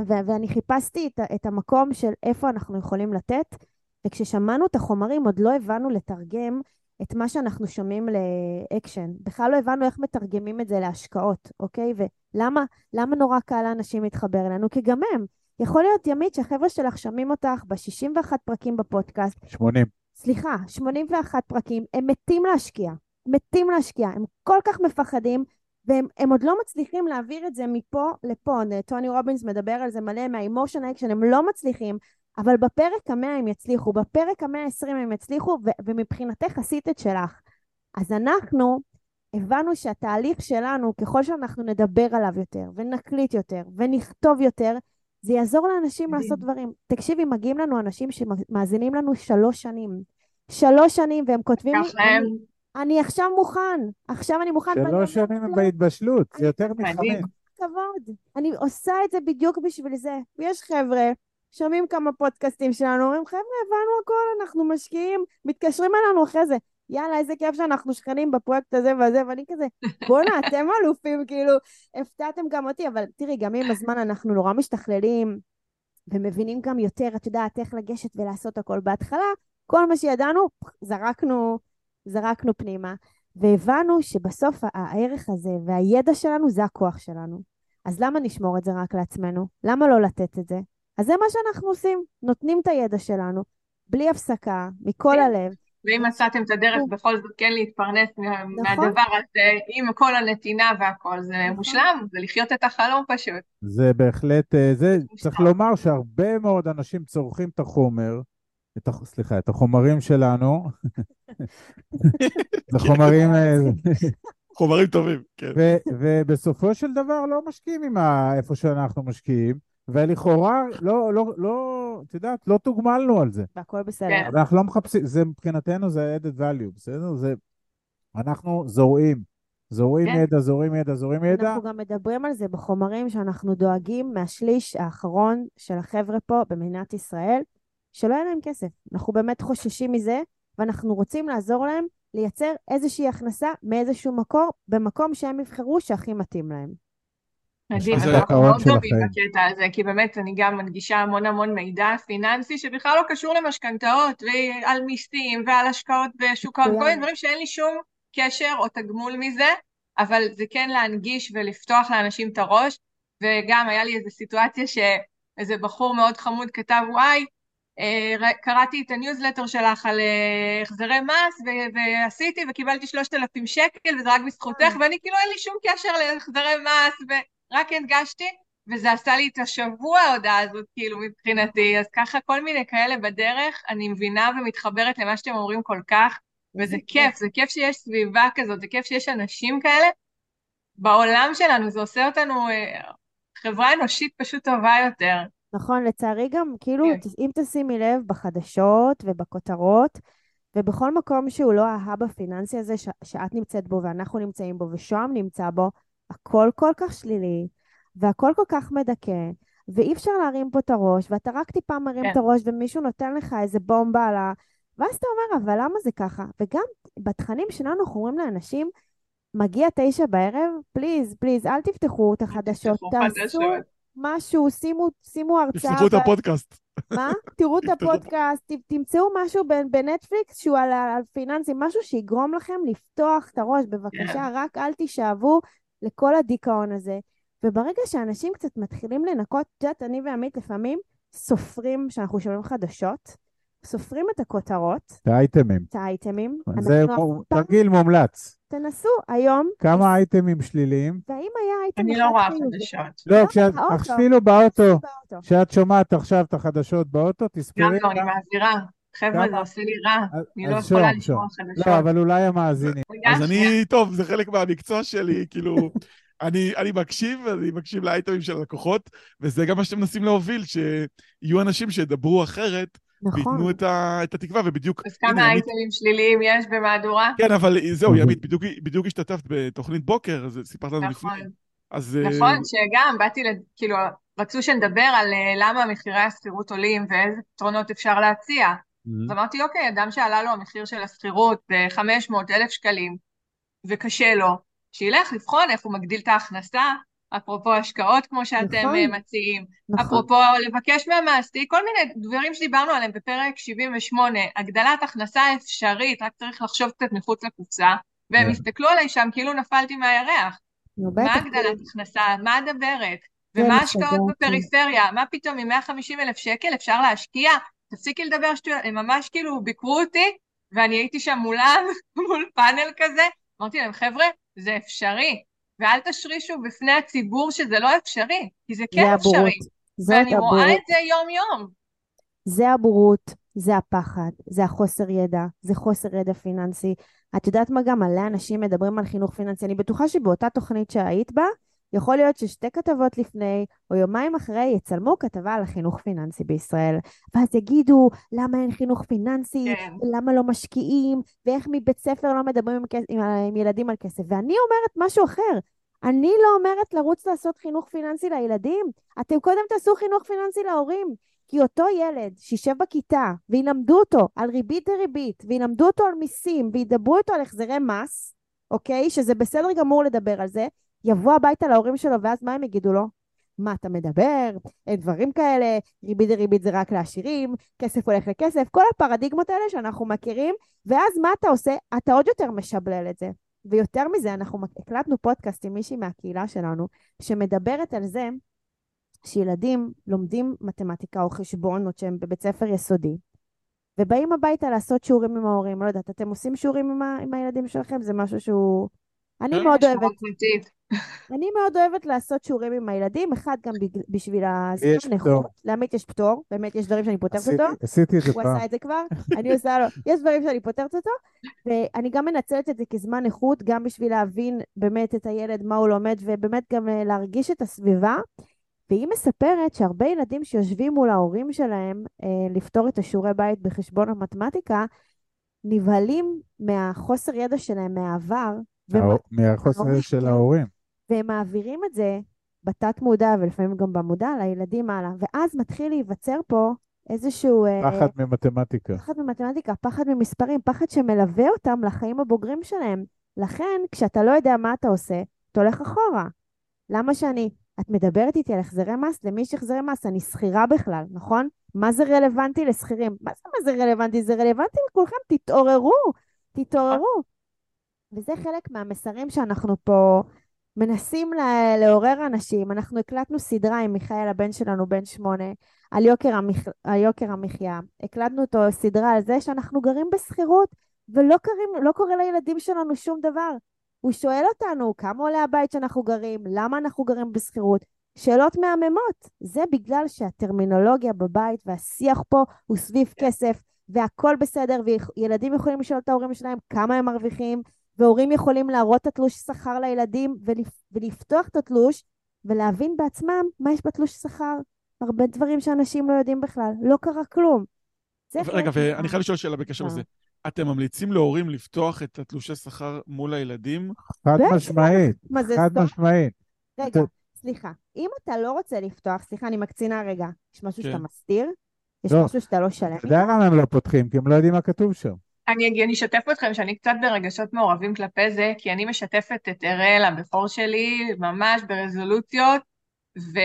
ו- ואני חיפשתי את, את המקום של איפה אנחנו יכולים לתת, וכששמענו את החומרים עוד לא הבנו לתרגם את מה שאנחנו שומעים לאקשן. בכלל לא הבנו איך מתרגמים את זה להשקעות, אוקיי? ולמה למה נורא קל לאנשים להתחבר אלינו? כי גם הם. יכול להיות, ימית, שהחבר'ה שלך שומעים אותך ב-61 פרקים בפודקאסט, 80. סליחה, 81 פרקים, הם מתים להשקיע. מתים להשקיע. הם כל כך מפחדים, והם הם עוד לא מצליחים להעביר את זה מפה לפה. טוני רובינס מדבר על זה מלא מה emotion action, הם לא מצליחים, אבל בפרק המאה הם יצליחו, בפרק המאה העשרים הם יצליחו, ו- ומבחינתך עשית את שלך. אז אנחנו הבנו שהתהליך שלנו, ככל שאנחנו נדבר עליו יותר, ונקליט יותר, ונכתוב יותר, זה יעזור לאנשים מדהים. לעשות דברים. תקשיבי, מגיעים לנו אנשים שמאזינים לנו שלוש שנים. שלוש שנים, והם כותבים לי, אני, אני עכשיו מוכן, עכשיו אני מוכן. שלוש שנים הם לו, בהתבשלות, זה יותר. מחמש. כבוד. אני עושה את זה בדיוק בשביל זה. ויש חבר'ה, שומעים כמה פודקאסטים שלנו, אומרים, חבר'ה, הבנו הכל, אנחנו משקיעים, מתקשרים אלינו אחרי זה. יאללה, איזה כיף שאנחנו שכנים בפרויקט הזה והזה, ואני כזה, בואנה, אתם אלופים, כאילו, הפתעתם גם אותי, אבל תראי, גם עם הזמן אנחנו נורא משתכללים, ומבינים גם יותר, את יודעת, איך לגשת ולעשות הכל. בהתחלה, כל מה שידענו, זרקנו, זרקנו פנימה. והבנו שבסוף הערך הזה והידע שלנו זה הכוח שלנו. אז למה נשמור את זה רק לעצמנו? למה לא לתת את זה? אז זה מה שאנחנו עושים, נותנים את הידע שלנו, בלי הפסקה, מכל כן. הלב. ואם מצאתם את הדרך בכל זאת כן להתפרנס נכון. מהדבר הזה, עם כל הנתינה והכל, זה נכון. מושלם, זה לחיות את החלום פשוט. זה בהחלט, אה, זה, צריך מושלם. לומר שהרבה מאוד אנשים צורכים את החומר, את הח... סליחה, את החומרים שלנו. זה חומרים, אה, חומרים טובים, כן. ו- ובסופו של דבר לא משקיעים עם ה- איפה שאנחנו משקיעים, ולכאורה, לא, לא, לא, את יודעת, לא תוגמלנו על זה. והכל בסדר. כן. אבל אנחנו לא מחפשים, זה מבחינתנו זה added value, בסדר? זה, אנחנו זורעים, זורעים כן. ידע, זורעים ידע, זורעים ידע. אנחנו גם מדברים על זה בחומרים שאנחנו דואגים מהשליש האחרון של החבר'ה פה במדינת ישראל, שלא יהיה להם כסף. אנחנו באמת חוששים מזה, ואנחנו רוצים לעזור להם לייצר איזושהי הכנסה מאיזשהו מקור, במקום שהם יבחרו שהכי מתאים להם. מדהים, אז אנחנו מאוד החיים. בקטע הזה, כי באמת אני גם מדגישה המון המון מידע פיננסי שבכלל לא קשור למשכנתאות ועל מיסים ועל השקעות בשוק ההון, כל מיני מצוין. דברים שאין לי שום קשר או תגמול מזה, אבל זה כן להנגיש ולפתוח לאנשים את הראש, וגם היה לי איזו סיטואציה שאיזה בחור מאוד חמוד כתב, וואי, אה, קראתי את הניוזלטר שלך על אה, החזרי מס ו- ועשיתי וקיבלתי 3,000 שקל וזה רק בזכותך ואני כאילו אין לי שום קשר להחזרי מס ורק הנגשתי וזה עשה לי את השבוע ההודעה הזאת כאילו מבחינתי אז ככה כל מיני כאלה בדרך אני מבינה ומתחברת למה שאתם אומרים כל כך וזה כיף, זה כיף שיש סביבה כזאת, זה כיף שיש אנשים כאלה בעולם שלנו, זה עושה אותנו אה, חברה אנושית פשוט טובה יותר. נכון, לצערי גם, כאילו, כן. אם תשימי לב בחדשות ובכותרות, ובכל מקום שהוא לא ההאב הפיננסי הזה ש- שאת נמצאת בו ואנחנו נמצאים בו ושוהם נמצא בו, הכל כל כך שלילי, והכל כל כך מדכא, ואי אפשר להרים פה את הראש, ואתה רק טיפה מרים כן. את הראש ומישהו נותן לך איזה בומבה על ה... ואז אתה אומר, אבל למה זה ככה? וגם בתכנים שלנו אנחנו אומרים לאנשים, מגיע תשע בערב, please, please, אל תפתחו את החדשות, תעשו. משהו, שימו, שימו הרצאה. תפתחו את ב- הפודקאסט. מה? תראו את. הפודקאסט, תמצאו משהו בנטפליקס שהוא על, על פיננסים, משהו שיגרום לכם לפתוח את הראש, בבקשה, כן. רק אל תישאבו לכל הדיכאון הזה. וברגע שאנשים קצת מתחילים לנקות, את יודעת, אני ועמית לפעמים סופרים, כשאנחנו שומעים חדשות, סופרים את הכותרות, את האייטמים. את האייטמים. זה תרגיל מומלץ. תנסו היום, כמה אייטמים שליליים? והאם היה אייטם אני אחד לא רואה חיובי? חדשות. לא, כשאת, באוטו. אפילו באוטו. כשאת שומעת עכשיו את החדשות באוטו, תספרי. גם לא, אני מעבירה. חבר'ה, זה עושה לי רע. אז- אני לא אז יכולה לשמוע. חדשות. לא, אבל אולי המאזינים. אז. אני, טוב, זה חלק מהמקצוע שלי, כאילו, אני, אני מקשיב, אני מקשיב לאייטמים של הלקוחות, וזה גם מה שאתם מנסים להוביל, שיהיו אנשים שידברו אחרת, נכון. וייתנו את, ה, את התקווה, ובדיוק... אז כמה אייטמים שליליים יש במהדורה? כן, אבל זהו, אוקיי. ימית, בדיוק, בדיוק השתתפת בתוכנית בוקר, אז סיפרת לנו נכון. לפני. אז... אה, נכון, שגם באתי, לד- כאילו, רצו שנדבר על אה, למה מחירי השכירות עולים ואיזה פתרונות אפשר להציע. אז אמרתי, אוקיי, אדם שעלה לו המחיר של השכירות ב-500 אלף שקלים, וקשה לו, שילך לבחון איך הוא מגדיל את ההכנסה, אפרופו השקעות כמו שאתם נכון. אה, מציעים, נכון. אפרופו לבקש מהמעסיק, כל מיני דברים שדיברנו עליהם בפרק 78, הגדלת הכנסה אפשרית, רק צריך לחשוב קצת מחוץ לקופסה, והם כן. הסתכלו עליי שם כאילו נפלתי מהירח. מה. הגדלת הכנסה? מה הדברת? כן, ומה משגע השקעות אותי. בפריפריה? מה פתאום עם 150 אלף שקל אפשר להשקיע? תפסיקי לדבר שטויות, הם ממש כאילו ביקרו אותי, ואני הייתי שם מולם, מול פאנל כזה, אמרתי להם, חבר'ה, זה אפשרי, ואל תשרישו בפני הציבור שזה לא אפשרי, כי זה כן זה הבורות. אפשרי, זאת ואני רואה הבורות. את זה יום-יום. זה הבורות, זה הפחד, זה החוסר ידע, זה חוסר ידע פיננסי. את יודעת מה גם מלא אנשים מדברים על חינוך פיננסי? אני בטוחה שבאותה תוכנית שהיית בה, יכול להיות ששתי כתבות לפני או יומיים אחרי יצלמו כתבה על החינוך פיננסי בישראל. ואז יגידו למה אין חינוך פיננסי, כן. ולמה לא משקיעים, ואיך מבית ספר לא מדברים עם, עם, עם ילדים על כסף. ואני אומרת משהו אחר. אני לא אומרת לרוץ לעשות חינוך פיננסי לילדים. אתם קודם תעשו חינוך פיננסי להורים. כי אותו ילד שישב בכיתה וילמדו אותו על ריבית דריבית, וילמדו אותו על מיסים, וידברו איתו על החזרי מס, אוקיי? שזה בסדר גמור לדבר על זה, יבוא הביתה להורים שלו, ואז מה הם יגידו לו? מה אתה מדבר? אין דברים כאלה, ריבית דריבית זה רק לעשירים, כסף הולך לכסף, כל הפרדיגמות האלה שאנחנו מכירים, ואז מה אתה עושה? אתה עוד יותר משבלל את זה. ויותר מזה, אנחנו הקלטנו פודקאסט עם מישהי מהקהילה שלנו, שמדברת על זה שילדים לומדים מתמטיקה או חשבון, עוד שהם בבית ספר יסודי, ובאים הביתה לעשות שיעורים עם ההורים. לא יודעת, אתם עושים שיעורים עם, ה- עם הילדים שלכם? זה משהו שהוא... אני כן, מאוד אוהבת. אני מאוד אוהבת לעשות שיעורים עם הילדים, אחד גם בשביל הזמן. נכות, לעמית יש פטור, באמת יש דברים שאני פותרת אותו, עשיתי את זה הוא פעם. עשה את זה כבר, אני עושה לו, יש דברים שאני פותרת אותו, ואני גם מנצלת את זה כזמן איכות, גם בשביל להבין באמת את הילד, מה הוא לומד, ובאמת גם אה, להרגיש את הסביבה. והיא מספרת שהרבה ילדים שיושבים מול ההורים שלהם אה, לפתור את השיעורי בית בחשבון המתמטיקה, נבהלים מהחוסר ידע שלהם מהעבר, ומה- מהחוסר של. ההורים. והם מעבירים את זה בתת מודע ולפעמים גם במודע לילדים הלאה, ואז מתחיל להיווצר פה איזשהו... אה, פחד ממתמטיקה. פחד ממתמטיקה, פחד ממספרים, פחד שמלווה אותם לחיים הבוגרים שלהם. לכן, כשאתה לא יודע מה אתה עושה, אתה הולך אחורה. למה שאני... את מדברת איתי על החזרי מס? למי יש החזרי מס? אני שכירה בכלל, נכון? מה זה רלוונטי לשכירים? מה זה, מה זה רלוונטי? זה רלוונטי לכולכם, תתעוררו, תתעוררו. וזה חלק מהמסרים שאנחנו פה מנסים לה- לעורר אנשים. אנחנו הקלטנו סדרה עם מיכאל, הבן שלנו, בן שמונה, על יוקר, המח... על יוקר המחיה. הקלטנו אותו סדרה על זה שאנחנו גרים בשכירות, ולא קרים, לא קורה לילדים שלנו שום דבר. הוא שואל אותנו כמה עולה הבית שאנחנו גרים, למה אנחנו גרים בשכירות. שאלות מהממות. זה בגלל שהטרמינולוגיה בבית והשיח פה הוא סביב כסף, והכל בסדר, וילדים יכולים לשאול את ההורים שלהם כמה הם מרוויחים, והורים יכולים להראות את התלוש שכר לילדים ולפ... ולפתוח את התלוש ולהבין בעצמם מה יש בתלוש שכר. הרבה דברים שאנשים לא יודעים בכלל. לא קרה כלום. רגע, ואני חייב לשאול שאלה בקשר אה. לזה. אתם ממליצים להורים לפתוח את התלושי שכר מול הילדים? חד. משמעית, חד? משמעית. רגע. סליחה. אם אתה לא רוצה לפתוח, סליחה, אני מקצינה רגע. יש משהו כן. שאתה מסתיר? יש לא. משהו שאתה לא שלם אתה יודע? למה הם לא פותחים? כי הם לא יודעים מה כתוב שם. אני אגיד- אני אשתף אתכם שאני קצת ברגשות מעורבים כלפי זה, כי אני משתפת את אראל, הבכור שלי, ממש ברזולוציות, ו...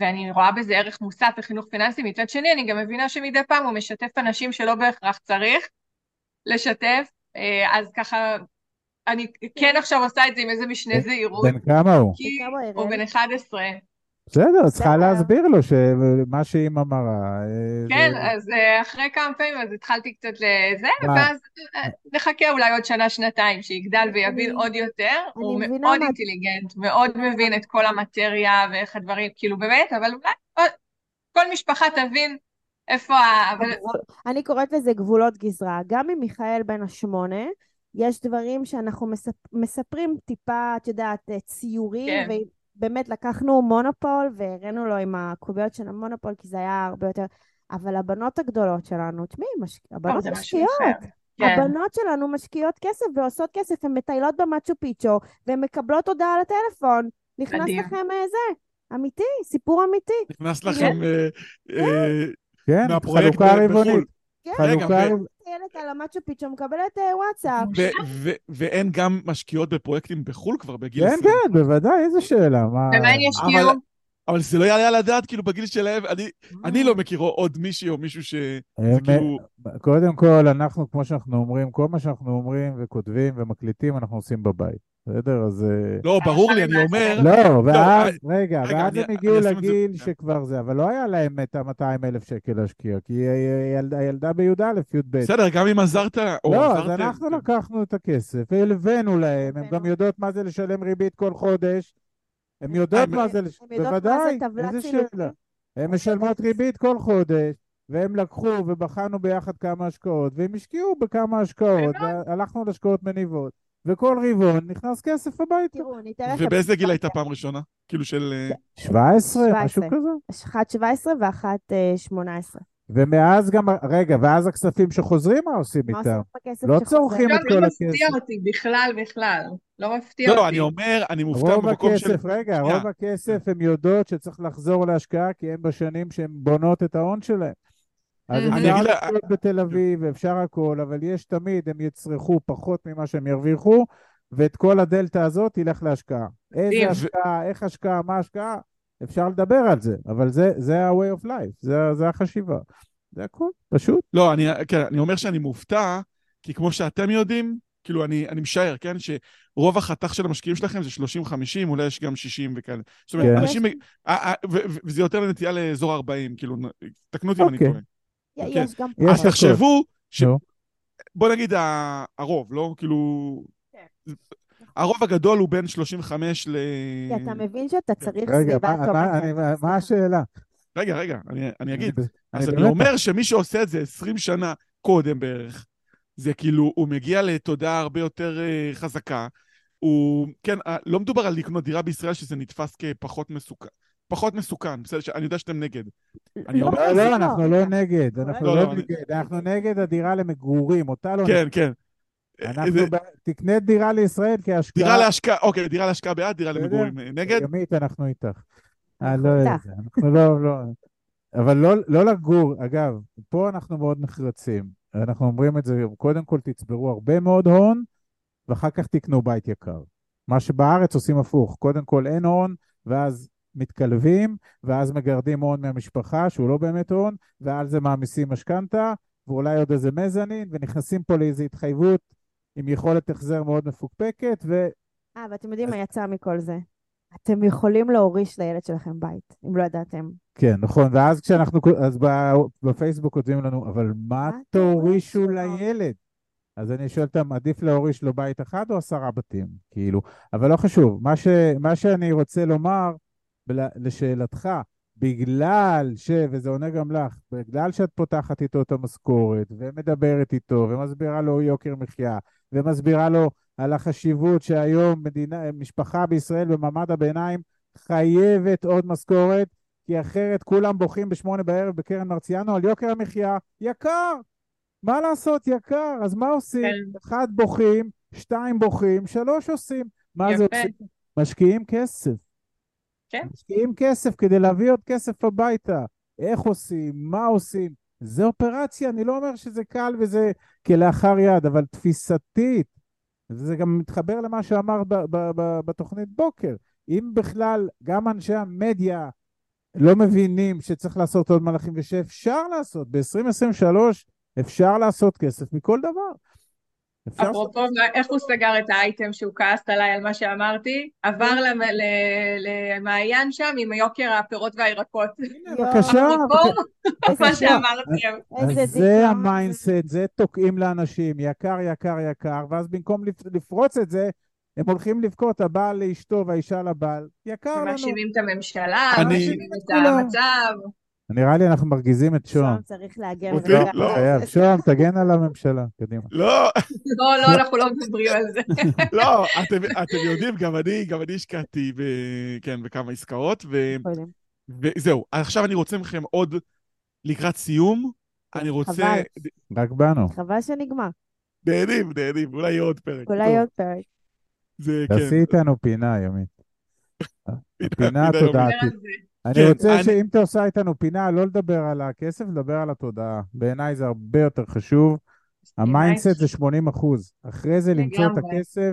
ואני רואה בזה ערך מוסף בחינוך פיננסי. מצד שני, אני גם מבינה שמדי פעם הוא משתף אנשים שלא בהכרח צריך לשתף, אה, אז ככה, אני כן עכשיו עושה את זה עם איזה משנה זהירות, בן כמה הוא? כי הוא? בן 11. בסדר, צריכה. להסביר לו שמה שאימא מראה... אה, כן, זה- אז אה, אחרי כמה פעמים אז התחלתי קצת לזה, מה? ואז אה, נחכה אולי עוד שנה, שנתיים, שיגדל ויבין אני- עוד יותר. הוא מאוד מה- אינטליגנט, מאוד מבין את כל המטריה ואיך הדברים, כאילו באמת, אבל אולי עוד- כל משפחה תבין איפה ה... אני קוראת לזה גבולות גזרה. גם עם מיכאל בן השמונה, יש דברים שאנחנו מספ... מספרים טיפה, את יודעת, ציורים, ובאמת לקחנו מונופול והראינו לו עם הקוביות של המונופול, כי זה היה הרבה יותר... אבל הבנות הגדולות שלנו, תשמעי, מש... הבנות משקיעות. כן. הבנות שלנו משקיעות כסף ועושות כסף, הן מטיילות במצ'ו פיצ'ו, והן מקבלות הודעה לטלפון. נכנס מדהים. לכם אה, זה. אמיתי, סיפור אמיתי. נכנס כן. לכם אה, אה, כן, מהפרויקט חלוקה ב- רבעונית. בחו"ל. כן, חלוקה... על המצ'ו פיצ'ו מקבלת אה, וואטסאפ. ואין גם משקיעות בפרויקטים בחו"ל כבר בגיל כן, 20. כן, בוודאי, איזה שאלה. מה... ומה הן ישקיעו? אבל- זה לא יעלה על הדעת, כאילו, בגיל שלהם, אני, אני לא מכיר עוד מישהי או מישהו ש... הם- זה כאילו... קודם כל, אנחנו, כמו שאנחנו אומרים, כל מה שאנחנו אומרים וכותבים ומקליטים, אנחנו עושים בבית. בסדר? אז... אה, לא, ברור לי, אני אומר... לא, ואז, אני- רגע, ואז אני- הם הגיעו לגיל. שכבר זה, אבל לא היה להם את ה-200 אלף שקל להשקיע, כי הילדה- הילדה בי"א, י"ב. בסדר, גם אם עזרת, או לא, אז. אנחנו. לקחנו את הכסף, והלווינו להם, הן גם. יודעות מה זה לשלם ריבית כל חודש, הן יודעות אה, מה הם- יודעות מה זה בוודאי, איזה. שאלה. הן משלמות ריבית כל חודש, והם לקחו ובחנו ביחד כמה השקעות, והם השקיעו בכמה השקעות, והלכנו להשקעות מניבות, וכל רבעון נכנס כסף הביתה. תראו, אני אתן לכם... ובאיזה גיל הייתה פעם ראשונה? כאילו של... אה, 17, משהו 17. כזה. אחת 17 ואחת אה, 18. ומאז גם, רגע, ואז הכספים שחוזרים, מה עושים מה עושים איתם? בכסף לא שחוזר? צורכים את עכשיו כל לא מפתיע הכסף. אותי בכלל, בכלל. לא מפתיע לא, אותי. לא, אני אומר, אני מופתע רוב במקום של... הכסף, רגע. רוב הכסף הן יודעות שצריך לחזור להשקעה כי הן בשנים שהן בונות את ההון שלהן. אז אני אפשר אגיד לה- לחיות בתל אביב ואפשר הכל, אבל יש תמיד, הם יצרכו פחות ממה שהם ירוויחו, ואת כל הדלתא הזאת ילך להשקעה. איזה. השקעה, איך השקעה, מה השקעה, אפשר לדבר על זה, אבל זה, זה ה-way of life, זה, זה החשיבה. זה הכל, פשוט. לא, אני, כן, אני אומר שאני מופתע, כי כמו שאתם יודעים, כאילו, אני, אני משער, כן, שרוב החתך של המשקיעים שלכם זה 30-50, אולי יש גם 60 וכאלה. זאת אומרת, כן. אנשים... ו- ו- וזה יותר לנטייה לאזור 40, כאילו, תקנו אותי אם אני אוקיי. טועה. כן. יש גם... אז. תחשבו, ש... בוא נגיד הרוב, לא? כאילו... כן. הרוב הגדול הוא בין 35 ל... כי אתה מבין שאתה צריך רגע, סביבה מה, טובה. מה, אני, מה, השאלה? רגע, רגע, אני, אני אגיד. אני, אז אני אומר שמי שעושה את זה 20 שנה קודם בערך, זה כאילו, הוא מגיע לתודעה הרבה יותר אה, חזקה. הוא, כן, לא מדובר על לקנות דירה בישראל שזה נתפס כפחות מסוכן. פחות מסוכן, בסדר, אני יודע שאתם נגד. אני לא, אומר- לא, לא, אנחנו לא נגד, אנחנו לא, לא לא, נגד, אנחנו נגד הדירה למגורים, אותה לא כן, כן. אנחנו, זה- ב... תקנה דירה לישראל כהשקעה. דירה להשקעה, אוקיי, דירה להשקעה בעד, דירה. למגורים אה, נגד. ימית, אנחנו איתך. אה, לא. זה, אנחנו לא, לא. אבל לא, לא לגור, אגב, פה אנחנו מאוד נחרצים. אנחנו אומרים את זה, קודם כל תצברו הרבה מאוד הון, ואחר כך תקנו בית יקר. מה שבארץ עושים הפוך, קודם כל אין הון, ואז מתקלבים, ואז מגרדים הון מהמשפחה, שהוא לא באמת הון, ועל זה מעמיסים משכנתה, ואולי עוד איזה מזנין, ונכנסים פה לאיזו התחייבות עם יכולת החזר מאוד מפוקפקת, ו... אה, ואתם יודעים מה יצא מכל זה? אתם יכולים להוריש לילד שלכם בית, אם לא ידעתם. כן, נכון, ואז כשאנחנו, אז בפייסבוק כותבים לנו, אבל מה תורישו? לילד? אז אני שואל אותם, עדיף להוריש לו בית אחד או עשרה בתים? כאילו, אבל לא חשוב. מה, ש, מה שאני רוצה לומר, לשאלתך, בגלל ש, וזה עונה גם לך, בגלל שאת פותחת איתו את המשכורת, ומדברת איתו, ומסבירה לו יוקר מחיה, ומסבירה לו על החשיבות שהיום מדינה, משפחה בישראל במעמד הביניים חייבת עוד משכורת, כי אחרת כולם בוכים בשמונה בערב בקרן מרציאנו על יוקר המחיה, יקר! מה לעשות, יקר? אז מה עושים? כן. אחד בוכים, שתיים בוכים, שלוש עושים. מה זה יפה. עושים? משקיעים כסף. כן. משקיעים כסף כדי להביא עוד כסף הביתה. איך עושים? מה עושים? זה אופרציה, אני לא אומר שזה קל וזה כלאחר יד, אבל תפיסתית, זה גם מתחבר למה שאמרת בתוכנית בוקר. אם בכלל גם אנשי המדיה לא מבינים שצריך לעשות עוד מהלכים ושאפשר לעשות, ב-2023 אפשר לעשות כסף מכל דבר. אפרופו, איך הוא סגר את האייטם שהוא כעס עליי על מה שאמרתי? עבר ל- למעיין שם עם יוקר הפירות והירקות. בבקשה, אפרופו מה אז זה. ה mindset, זה תוקעים לאנשים, יקר, יקר, יקר, ואז במקום לפ- לפרוץ את זה, הם הולכים לבכות, הבעל לאשתו והאישה לבעל, יקר לנו. מאשימים את הממשלה, מאשימים את. המצב. נראה לי אנחנו מרגיזים את שוהם. שוהם צריך להגן. אותי-. לא. חייב, שוהם, תגן על הממשלה, קדימה. לא, לא, לא, אנחנו לא מדברים על זה. לא, אתם, יודעים, גם אני, גם אני השקעתי כן, בכמה עסקאות. וזהו. עכשיו אני רוצה מכם עוד, לקראת סיום, אני רוצה... חבל. רק באנו. חבל שנגמר. נהנים, נהנים, אולי יהיה עוד פרק. אולי טוב, עוד פרק. זה, כן. תעשי איתנו פינה, ימית. פינה תודעתית. אני כן, רוצה אני- שאם אתה עושה איתנו פינה, לא לדבר על הכסף, לדבר על התודעה. בעיניי זה הרבה יותר חשוב. ה mindset זה 80 אחוז. אחרי זה למצוא את. הכסף,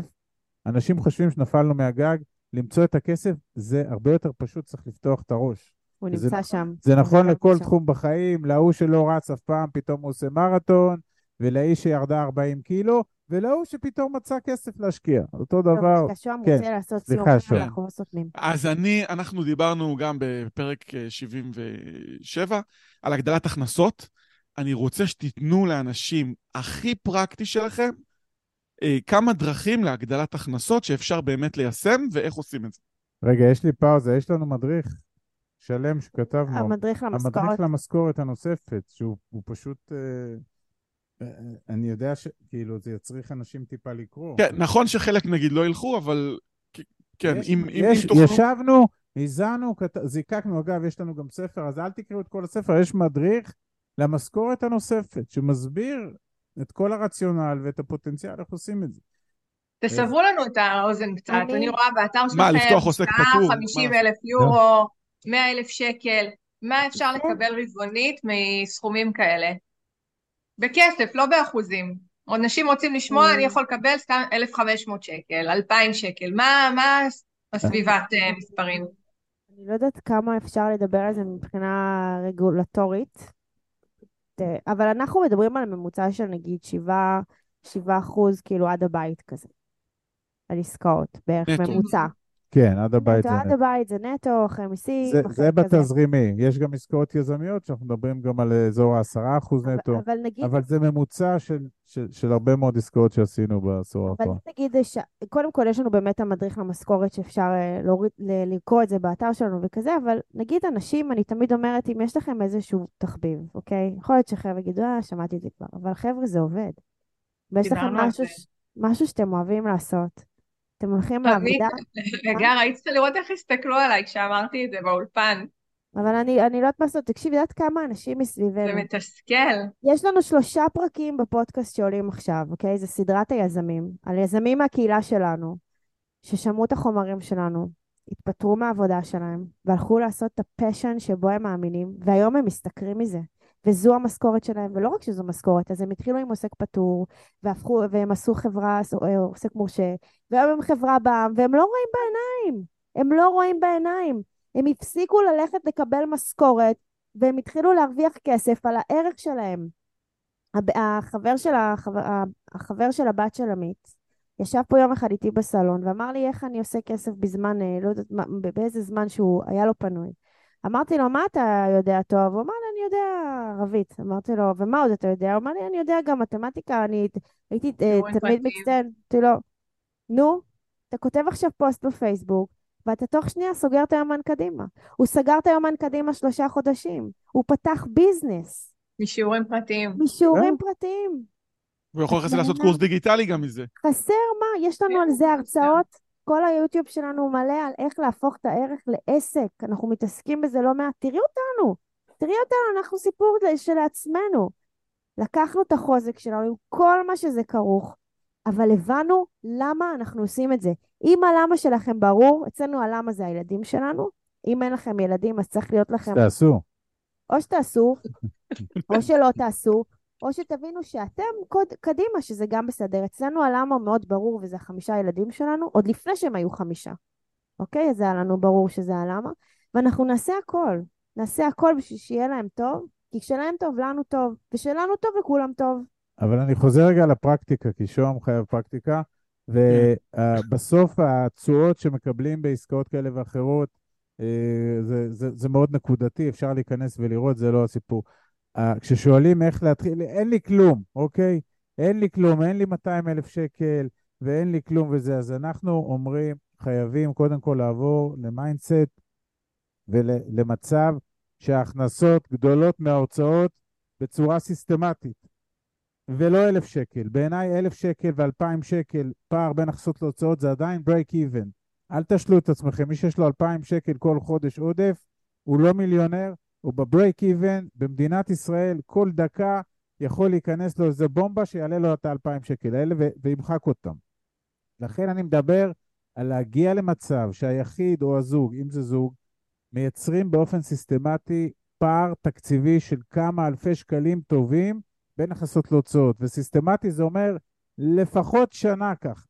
אנשים חושבים שנפלנו מהגג, למצוא את הכסף זה הרבה יותר פשוט, צריך לפתוח את הראש. הוא זה נמצא נכון- שם. זה נכון לכל שם. תחום בחיים, להוא שלא רץ אף פעם, פתאום הוא עושה מרתון, ולאיש שירדה 40 קילו, ולהוא שפתאום מצא כסף להשקיע. אותו טוב, דבר. דווקא שוהם כן, רוצה לעשות סליחה, סיום, שוהם. אנחנו לא סותמים. אז אני, אנחנו דיברנו גם בפרק אה, 77 על הגדלת הכנסות. אני רוצה שתיתנו לאנשים הכי פרקטי שלכם אה, כמה דרכים להגדלת הכנסות שאפשר באמת ליישם ואיך עושים את זה. רגע, יש לי פאוזה, יש לנו מדריך שלם שכתבנו. המדריך המדריך למשכורת. למשכורת הנוספת, שהוא הוא פשוט... אני יודע שכאילו זה יצריך אנשים טיפה לקרוא. כן, נכון שחלק נגיד לא ילכו, אבל כן, יש- אם, אם, יש, אם תוכלו... ישבנו, הזענו, כת- זיקקנו, אגב, יש לנו גם ספר, אז אל תקראו את כל הספר, יש מדריך למשכורת הנוספת, שמסביר את כל הרציונל ואת הפוטנציאל, איך עושים את זה. תסברו לנו את האוזן קצת. אני- אני רואה באתר שלכם, מה, לפתוח עוסק פטור? מה 50 לעשות? אלף יורו, 100 אלף שקל. מה אפשר כן. לקבל רבעונית מסכומים כאלה? בכסף, לא באחוזים. אנשים רוצים לשמוע, אה. אני יכול לקבל סתם 1,500 שקל, 2,000 שקל. מה מה הסביבת אה, מספרים? אני לא יודעת כמה אפשר לדבר על זה מבחינה רגולטורית, ת- אבל אנחנו מדברים על ממוצע של נגיד 7, 7 אחוז, כאילו עד הבית כזה, על עסקאות, בערך. ממוצע. כן, עד הבית נטו, זה עד נטו. הבית זה נטו, אחרי מיסים, זה, אחרי זה. בתזרימי, יש גם עסקאות יזמיות, שאנחנו מדברים גם על אזור ה-10% אבל- נטו, אבל נגיד, אבל זה ממוצע של, של, של הרבה מאוד עסקאות שעשינו בעשור אבל האחרון. אם נגיד, ש... קודם כל יש לנו באמת המדריך למשכורת שאפשר אה, להוריד, לקרוא את זה באתר שלנו וכזה, אבל נגיד אנשים, אני תמיד אומרת, אם יש לכם איזשהו תחביב, אוקיי? יכול להיות שחבר'ה יגידו, אה, שמעתי את זה כבר, אבל חבר'ה, זה עובד. ויש לכם משהו. משהו שאתם אוהבים לעשות. אתם הולכים לעבודה, רגע, היית צריכה לראות איך הסתכלו עליי כשאמרתי את זה באולפן. אבל אני, אני לא יודעת מה לעשות. תקשיבי, יודעת כמה אנשים זה מסביבנו. מתסכל. יש לנו שלושה פרקים בפודקאסט שעולים עכשיו, אוקיי? זה סדרת היזמים, על יזמים מהקהילה שלנו, ששמעו את החומרים שלנו, התפטרו מהעבודה שלהם, והלכו לעשות את הפשן שבו הם מאמינים, והיום הם משתכרים מזה. וזו המשכורת שלהם, ולא רק שזו משכורת, אז הם התחילו עם עוסק פטור, והפכו, והם עשו חברה, אה, עוסק מורשה, והיום הם חברה בעם, והם לא רואים בעיניים. הם לא רואים בעיניים. הם הפסיקו ללכת לקבל משכורת, והם התחילו להרוויח כסף על הערך שלהם. החבר של, החבר, החבר של הבת של עמית ישב פה יום אחד איתי בסלון ואמר לי איך אני עושה כסף בזמן, אה, לא יודעת, באיזה זמן שהוא היה לו פנוי. אמרתי לו, מה אתה יודע טוב? הוא אמר לי, אני יודע ערבית. אמרתי לו, ומה עוד אתה יודע? הוא אמר לי, אני יודע גם מתמטיקה, אני הייתי אה, תלמיד. מצטיין. אמרתי לו, נו, אתה כותב עכשיו פוסט בפייסבוק, ואתה תוך שנייה סוגר את היומן קדימה. הוא סגר את היומן קדימה שלושה חודשים. הוא פתח ביזנס משיעורים פרטיים. משיעורים פרטיים. הוא יכול לעשות? קורס דיגיטלי גם מזה. חסר מה? יש לנו כן, על זה. הרצאות. כל היוטיוב שלנו מלא על איך להפוך את הערך לעסק. אנחנו מתעסקים בזה לא מעט. תראי אותנו. תראי אותנו, אנחנו סיפור של עצמנו. לקחנו את החוזק שלנו עם כל מה שזה כרוך, אבל הבנו למה אנחנו עושים את זה. אם הלמה שלכם ברור, אצלנו הלמה זה הילדים שלנו. אם אין לכם ילדים, אז צריך להיות לכם תעשו. או שתעשו, או שלא תעשו, או שתבינו שאתם קוד, קדימה, שזה גם בסדר. אצלנו הלמה מאוד ברור, וזה החמישה ילדים שלנו, עוד לפני שהם היו חמישה. אוקיי? אז זה היה לנו ברור שזה הלמה. ואנחנו נעשה הכל. נעשה הכל בשביל שיהיה להם טוב, כי כשלהם טוב, לנו טוב, ושלנו טוב, לכולם טוב. אבל אני חוזר רגע לפרקטיקה, כי שוהם חייב פרקטיקה, ובסוף התשואות שמקבלים בעסקאות כאלה ואחרות, אה, זה, זה, זה מאוד נקודתי, אפשר להיכנס ולראות, זה לא הסיפור. אה, כששואלים איך להתחיל, אין לי כלום, אוקיי? אין לי כלום, אין לי 200 אלף שקל ואין לי כלום וזה, אז אנחנו אומרים, חייבים קודם כל לעבור ל mindset ולמצב שההכנסות גדולות מההוצאות בצורה סיסטמטית. ולא אלף שקל. בעיניי אלף שקל ואלפיים שקל, פער בין הכנסות להוצאות זה עדיין break even. אל תשלו את עצמכם, מי שיש לו אלפיים שקל כל חודש עודף, הוא לא מיליונר, הוא בברייק איבן, במדינת ישראל כל דקה יכול להיכנס לו איזה בומבה שיעלה לו את האלפיים שקל האלה ו- וימחק אותם. לכן אני מדבר על להגיע למצב שהיחיד או הזוג, אם זה זוג, מייצרים באופן סיסטמטי פער תקציבי של כמה אלפי שקלים טובים בין הכנסות להוצאות. וסיסטמטי זה אומר לפחות שנה כך.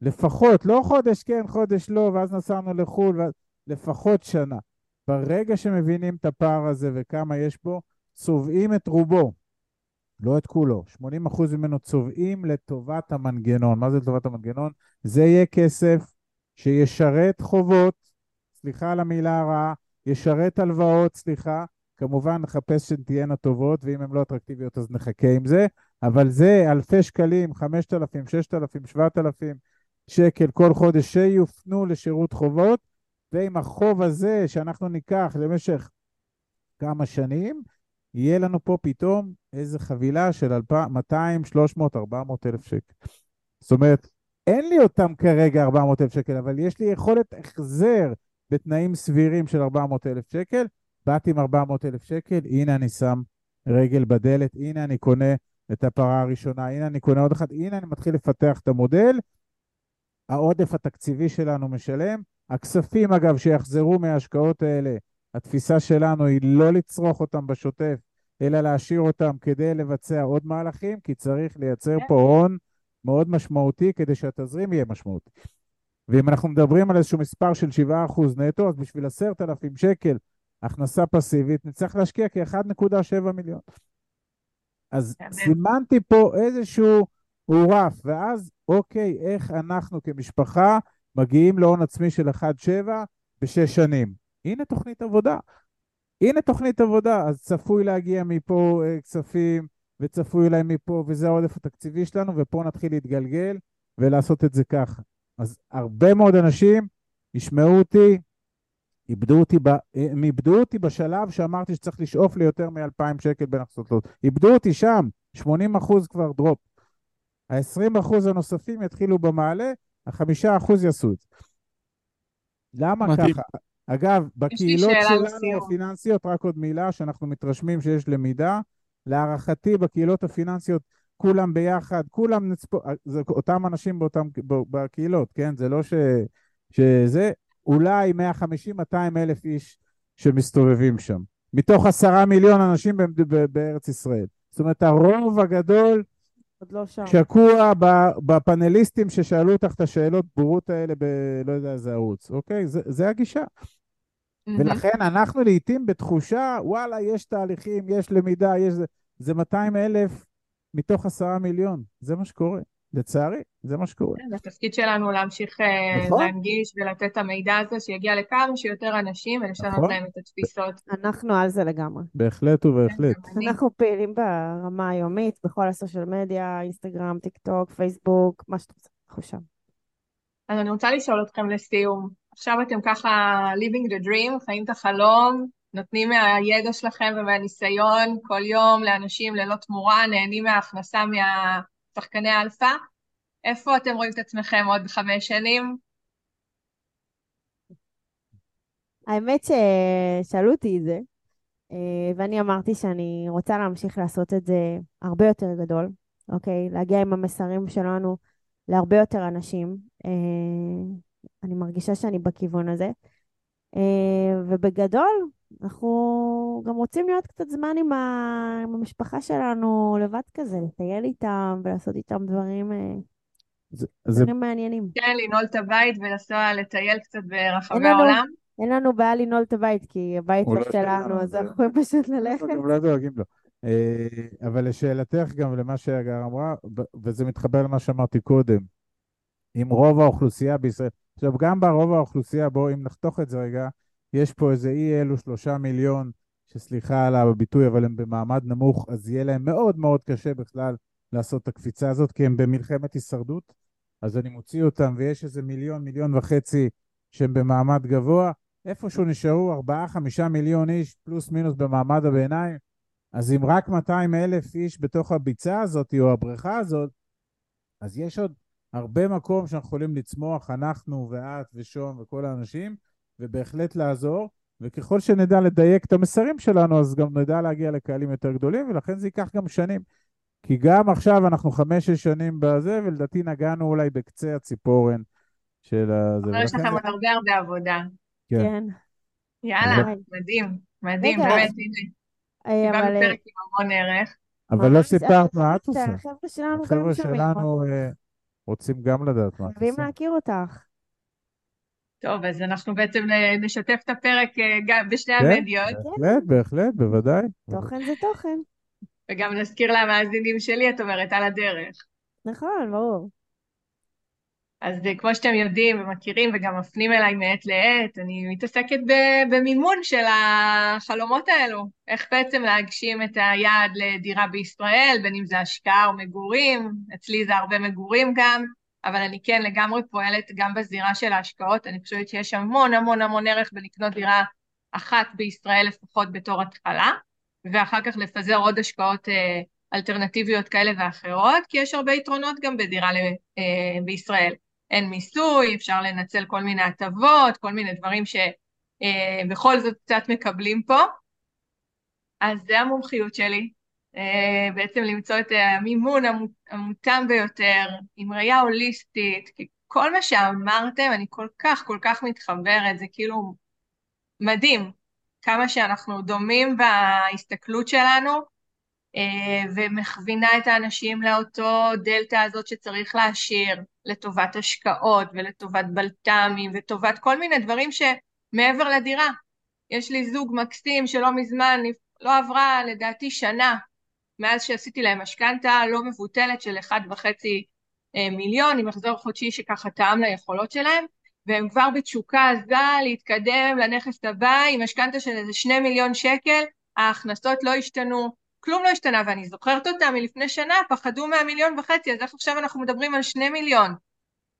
לפחות, לא חודש כן, חודש לא, ואז נסענו לחו"ל, ואז... לפחות שנה. ברגע שמבינים את הפער הזה וכמה יש בו, צובעים את רובו, לא את כולו. 80% ממנו צובעים לטובת המנגנון. מה זה לטובת המנגנון? זה יהיה כסף שישרת חובות, סליחה על המילה הרעה, ישרת הלוואות, סליחה, כמובן נחפש שהן תהיינה טובות, ואם הן לא אטרקטיביות אז נחכה עם זה, אבל זה אלפי שקלים, 5,000, 6,000, 7,000 שקל כל חודש שיופנו לשירות חובות, ועם החוב הזה שאנחנו ניקח למשך כמה שנים, יהיה לנו פה פתאום איזו חבילה של 200, 300, 400 אלף שקל. זאת אומרת, אין לי אותם כרגע 400 אלף שקל, אבל יש לי יכולת החזר בתנאים סבירים של 400 אלף שקל. באתי עם 400 אלף שקל, הנה אני שם רגל בדלת, הנה אני קונה את הפרה הראשונה, הנה אני קונה עוד אחת, הנה אני מתחיל לפתח את המודל. העודף התקציבי שלנו משלם. הכספים, אגב, שיחזרו מההשקעות האלה, התפיסה שלנו היא לא לצרוך אותם בשוטף, אלא להשאיר אותם כדי לבצע עוד מהלכים, כי צריך לייצר פה הון מאוד משמעותי כדי שהתזרים יהיה משמעותי. ואם אנחנו מדברים על איזשהו מספר של 7% נטו, אז בשביל 10,000 שקל הכנסה פסיבית, נצטרך להשקיע כ-1.7 מיליון. אז סימנתי פה איזשהו רף, ואז אוקיי, איך אנחנו כמשפחה מגיעים להון עצמי של 1.7 בשש שנים? הנה תוכנית עבודה. הנה תוכנית עבודה, אז צפוי להגיע מפה אה, כספים, וצפוי אולי מפה, וזה העודף התקציבי שלנו, ופה נתחיל להתגלגל ולעשות את זה ככה. אז הרבה מאוד אנשים ישמעו אותי, איבדו אותי, ב... הם איבדו אותי בשלב שאמרתי שצריך לשאוף ליותר מ-2,000 שקל בין הכנסות. איבדו אותי שם, 80 אחוז כבר דרופ. ה-20 אחוז הנוספים יתחילו במעלה, החמישה אחוז יעשו את זה. למה מדהים. ככה? אגב, בקהילות שלנו הפיננסיות, רק עוד מילה, שאנחנו מתרשמים שיש למידה, להערכתי בקהילות הפיננסיות כולם ביחד, כולם נצפו, זה אותם אנשים באותם, בקהילות, כן? זה לא ש, שזה, אולי 150-200 אלף איש שמסתובבים שם, מתוך עשרה מיליון אנשים בארץ ישראל. זאת אומרת, הרוב הגדול לא שקוע בפאנליסטים ששאלו אותך את השאלות בורות האלה ב... לא יודע איזה ערוץ, אוקיי? זה, זה הגישה. ולכן אנחנו לעיתים בתחושה, וואלה, יש תהליכים, יש למידה, יש... זה 200 אלף מתוך עשרה מיליון, זה מה שקורה. לצערי, זה מה שקורה. כן, התפקיד שלנו להמשיך אה, נכון. להנגיש ולתת את המידע הזה, שיגיע לכמה שיותר אנשים ולשנות נכון. להם את התפיסות. אנחנו על זה לגמרי. בהחלט ובהחלט. כן, אנחנו פעילים ברמה היומית, בכל ה social media, אינסטגרם, טיק טוק, פייסבוק, מה שאתה רוצה, אנחנו שם. אז אני רוצה לשאול אתכם לסיום, עכשיו אתם ככה living the dream, חיים את החלום, נותנים מהידע שלכם ומהניסיון כל יום לאנשים ללא תמורה, נהנים מההכנסה מהשחקני האלפא. איפה אתם רואים את עצמכם עוד חמש שנים? האמת ששאלו אותי את זה, אה, ואני אמרתי שאני רוצה להמשיך לעשות את זה הרבה יותר גדול, אוקיי? להגיע עם המסרים שלנו להרבה יותר אנשים. אה, אני מרגישה שאני בכיוון הזה. אה, ובגדול, אנחנו גם רוצים להיות קצת זמן עם, ה... עם המשפחה שלנו לבד כזה, לטייל איתם ולעשות איתם דברים, אה, זה, דברים זה... מעניינים. כן, לנעול את הבית ולנסוע לטייל קצת ברחבי העולם. אין לנו בעיה לנעול את הבית, כי הבית לא שלנו, אז אנחנו יכולים פשוט ללכת. גם לא דואגים לו. אה, אבל לשאלתך גם למה שהגר אמרה, וזה מתחבר למה שאמרתי קודם, עם רוב האוכלוסייה בישראל, עכשיו גם ברוב האוכלוסייה, בואו אם נחתוך את זה רגע, יש פה איזה אי אלו שלושה מיליון, שסליחה על הביטוי, אבל הם במעמד נמוך, אז יהיה להם מאוד מאוד קשה בכלל לעשות את הקפיצה הזאת, כי הם במלחמת הישרדות, אז אני מוציא אותם, ויש איזה מיליון, מיליון וחצי שהם במעמד גבוה, איפשהו נשארו ארבעה, חמישה מיליון איש, פלוס מינוס במעמד הביניים, אז אם רק 200 אלף איש בתוך הביצה הזאת, או הבריכה הזאת, אז יש עוד הרבה מקום שאנחנו יכולים לצמוח, אנחנו ואת ושון וכל האנשים, ובהחלט לעזור, וככל שנדע לדייק את המסרים שלנו, אז גם נדע להגיע לקהלים יותר גדולים, ולכן זה ייקח גם שנים. כי גם עכשיו אנחנו חמש-שש שנים בזה, ולדעתי נגענו אולי בקצה הציפורן של הזה. אבל יש לכם עוד הרבה הרבה עבודה. כן. יאללה, ביי. מדהים, מדהים, רגע, באמת, הנה, אה, קיבלנו אבל... פרק עם המון ערך. אבל לא סיפרת אה, מה את עושה. החבר'ה שלנו גם החבר'ה שומעים. שלנו אה, רוצים גם לדעת מה את חייבים עושה. להכיר אותך. טוב, אז אנחנו בעצם אה, נשתף את הפרק אה, גם בשתי כן, המדיות, בהחלט, בהחלט, בוודאי. תוכן זה תוכן. וגם נזכיר למאזינים שלי, את אומרת, על הדרך. נכון, ברור. אז אה, כמו שאתם יודעים ומכירים וגם מפנים אליי מעת לעת, אני מתעסקת במימון של החלומות האלו. איך בעצם להגשים את היעד לדירה בישראל, בין אם זה השקעה או מגורים, אצלי זה הרבה מגורים גם, אבל אני כן לגמרי פועלת גם בזירה של ההשקעות, אני חושבת שיש המון המון המון ערך בלקנות דירה אחת בישראל לפחות בתור התחלה, ואחר כך לפזר עוד השקעות אה, אלטרנטיביות כאלה ואחרות, כי יש הרבה יתרונות גם בדירה אה, בישראל. אין מיסוי, אפשר לנצל כל מיני הטבות, כל מיני דברים שבכל זאת קצת מקבלים פה. אז זה המומחיות שלי, אה, בעצם למצוא את המימון המו- המותאם ביותר, עם ראייה הוליסטית, כי כל מה שאמרתם, אני כל כך כל כך מתחברת, זה כאילו מדהים, כמה שאנחנו דומים בהסתכלות שלנו, אה, ומכווינה את האנשים לאותו דלתא הזאת שצריך להשאיר לטובת השקעות ולטובת בלת"מים וטובת כל מיני דברים שמעבר לדירה. יש לי זוג מקסים שלא מזמן, לא עברה לדעתי שנה מאז שעשיתי להם משכנתה לא מבוטלת של אחד וחצי אה, מיליון עם מחזור חודשי שככה טעם ליכולות שלהם, והם כבר בתשוקה עזה להתקדם לנכס הבא עם משכנתה של איזה שני מיליון שקל, ההכנסות לא השתנו, כלום לא השתנה, ואני זוכרת אותם מלפני שנה, פחדו מהמיליון וחצי, אז איך עכשיו אנחנו מדברים על שני מיליון?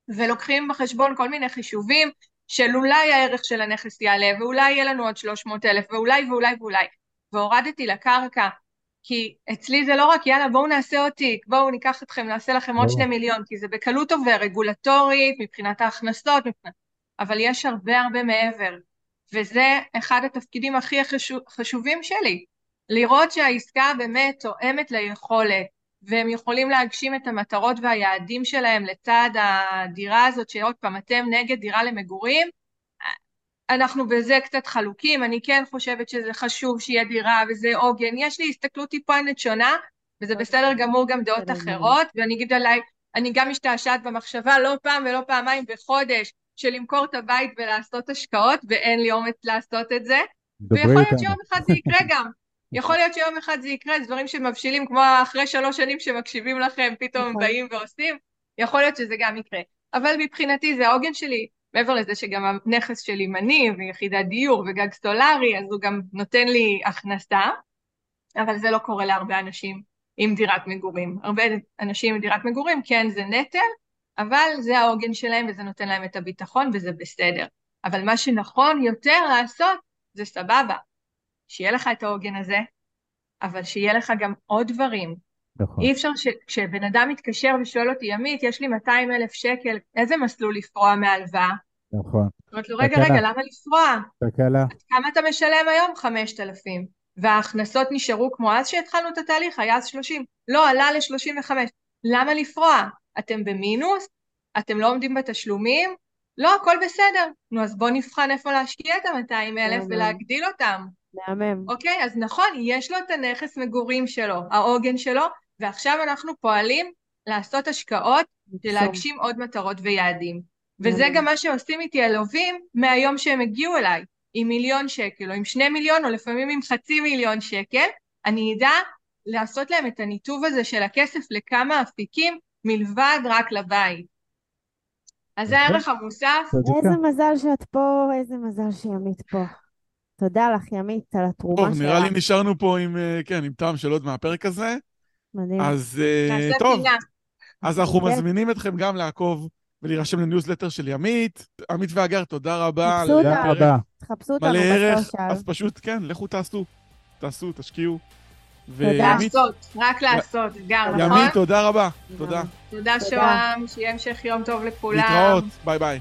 ולוקחים בחשבון כל מיני חישובים של אולי הערך של הנכס יעלה, ואולי יהיה לנו עוד 300 אלף, ואולי ואולי ואולי. והורדתי לקרקע, כי אצלי זה לא רק יאללה בואו נעשה עוד תיק, בואו ניקח אתכם, נעשה לכם עוד ברור. שני מיליון, כי זה בקלות עובר, רגולטורית, מבחינת ההכנסות, מבחינת... אבל יש הרבה הרבה מעבר, וזה אחד התפקידים הכי חשוב, חשובים שלי, לראות שהעסקה באמת תואמת ליכולת, והם יכולים להגשים את המטרות והיעדים שלהם לצד הדירה הזאת, שעוד פעם, אתם נגד דירה למגורים, אנחנו בזה קצת חלוקים, אני כן חושבת שזה חשוב שיהיה דירה וזה עוגן, יש לי הסתכלות טיפונת שונה, וזה בסדר גמור גם דעות. אחרות, ואני אגיד עליי, אני גם משתעשעת במחשבה לא פעם ולא פעמיים בחודש, של למכור את הבית ולעשות השקעות, ואין לי אומץ לעשות את זה, ויכול להיות. שיום אחד זה יקרה גם. יכול להיות שיום אחד זה יקרה, זה דברים שמבשילים כמו אחרי שלוש שנים שמקשיבים לכם, פתאום נכון. באים ועושים, יכול להיות שזה גם יקרה. אבל מבחינתי זה העוגן שלי, מעבר לזה שגם הנכס שלי מניב, ויחידת דיור וגג סולארי, אז הוא גם נותן לי הכנסה, אבל זה לא קורה להרבה אנשים עם דירת מגורים. הרבה אנשים עם דירת מגורים, כן, זה נטל, אבל זה העוגן שלהם וזה נותן להם את הביטחון וזה בסדר. אבל מה שנכון יותר לעשות זה סבבה, שיהיה לך את העוגן הזה, אבל שיהיה לך גם עוד דברים. נכון. אי אפשר שכשבן אדם מתקשר ושואל אותי, ימית, יש לי 200 אלף שקל, איזה מסלול לפרוע מהלוואה? נכון. אומרת לו, רגע. רגע, למה לפרוע? תקלה. כמה אתה משלם היום? 5,000. וההכנסות נשארו כמו אז שהתחלנו את התהליך, היה אז 30. לא, עלה ל-35. למה לפרוע? אתם במינוס? אתם לא עומדים בתשלומים? לא, הכל בסדר. נו, אז בואו נבחן איפה להשקיע את ה-200 אלף. ולהגדיל אותם. מהמם. אוקיי? אז נכון, יש לו את הנכס מגורים שלו, העוגן שלו, ועכשיו אנחנו פועלים לעשות השקעות של להגשים עוד מטרות ויעדים. וזה. גם מה שעושים איתי הלווים מהיום שהם הגיעו אליי, עם מיליון שקל, או עם שני מיליון, או לפעמים עם חצי מיליון שקל, אני אדע לעשות להם את הניתוב הזה של הכסף לכמה אפיקים מלבד רק לבית. אז זה. הערך המוסף. איזה מזל שאת פה, איזה מזל שימית פה. תודה לך, ימית, על התרומה טוב, שלך. נראה לי נשארנו פה עם, אה, כן, עם טעם של עוד מהפרק הזה. מדהים. אז אה, טוב, פינה. אז אנחנו כן. מזמינים אתכם גם לעקוב ולהירשם לניוזלטר של ימית. עמית והגר, תודה רבה. חפשו אותנו. תודה פרק רבה. תחפשו אותנו מלא ערך. אז פשוט, כן, לכו תעשו. תעשו, תשקיעו. לעשות, רק לעשות, הגר, נכון? ימית, תודה רבה. תודה. תודה תודה. שוהם, שיהיה המשך יום טוב לכולם. להתראות, ביי ביי.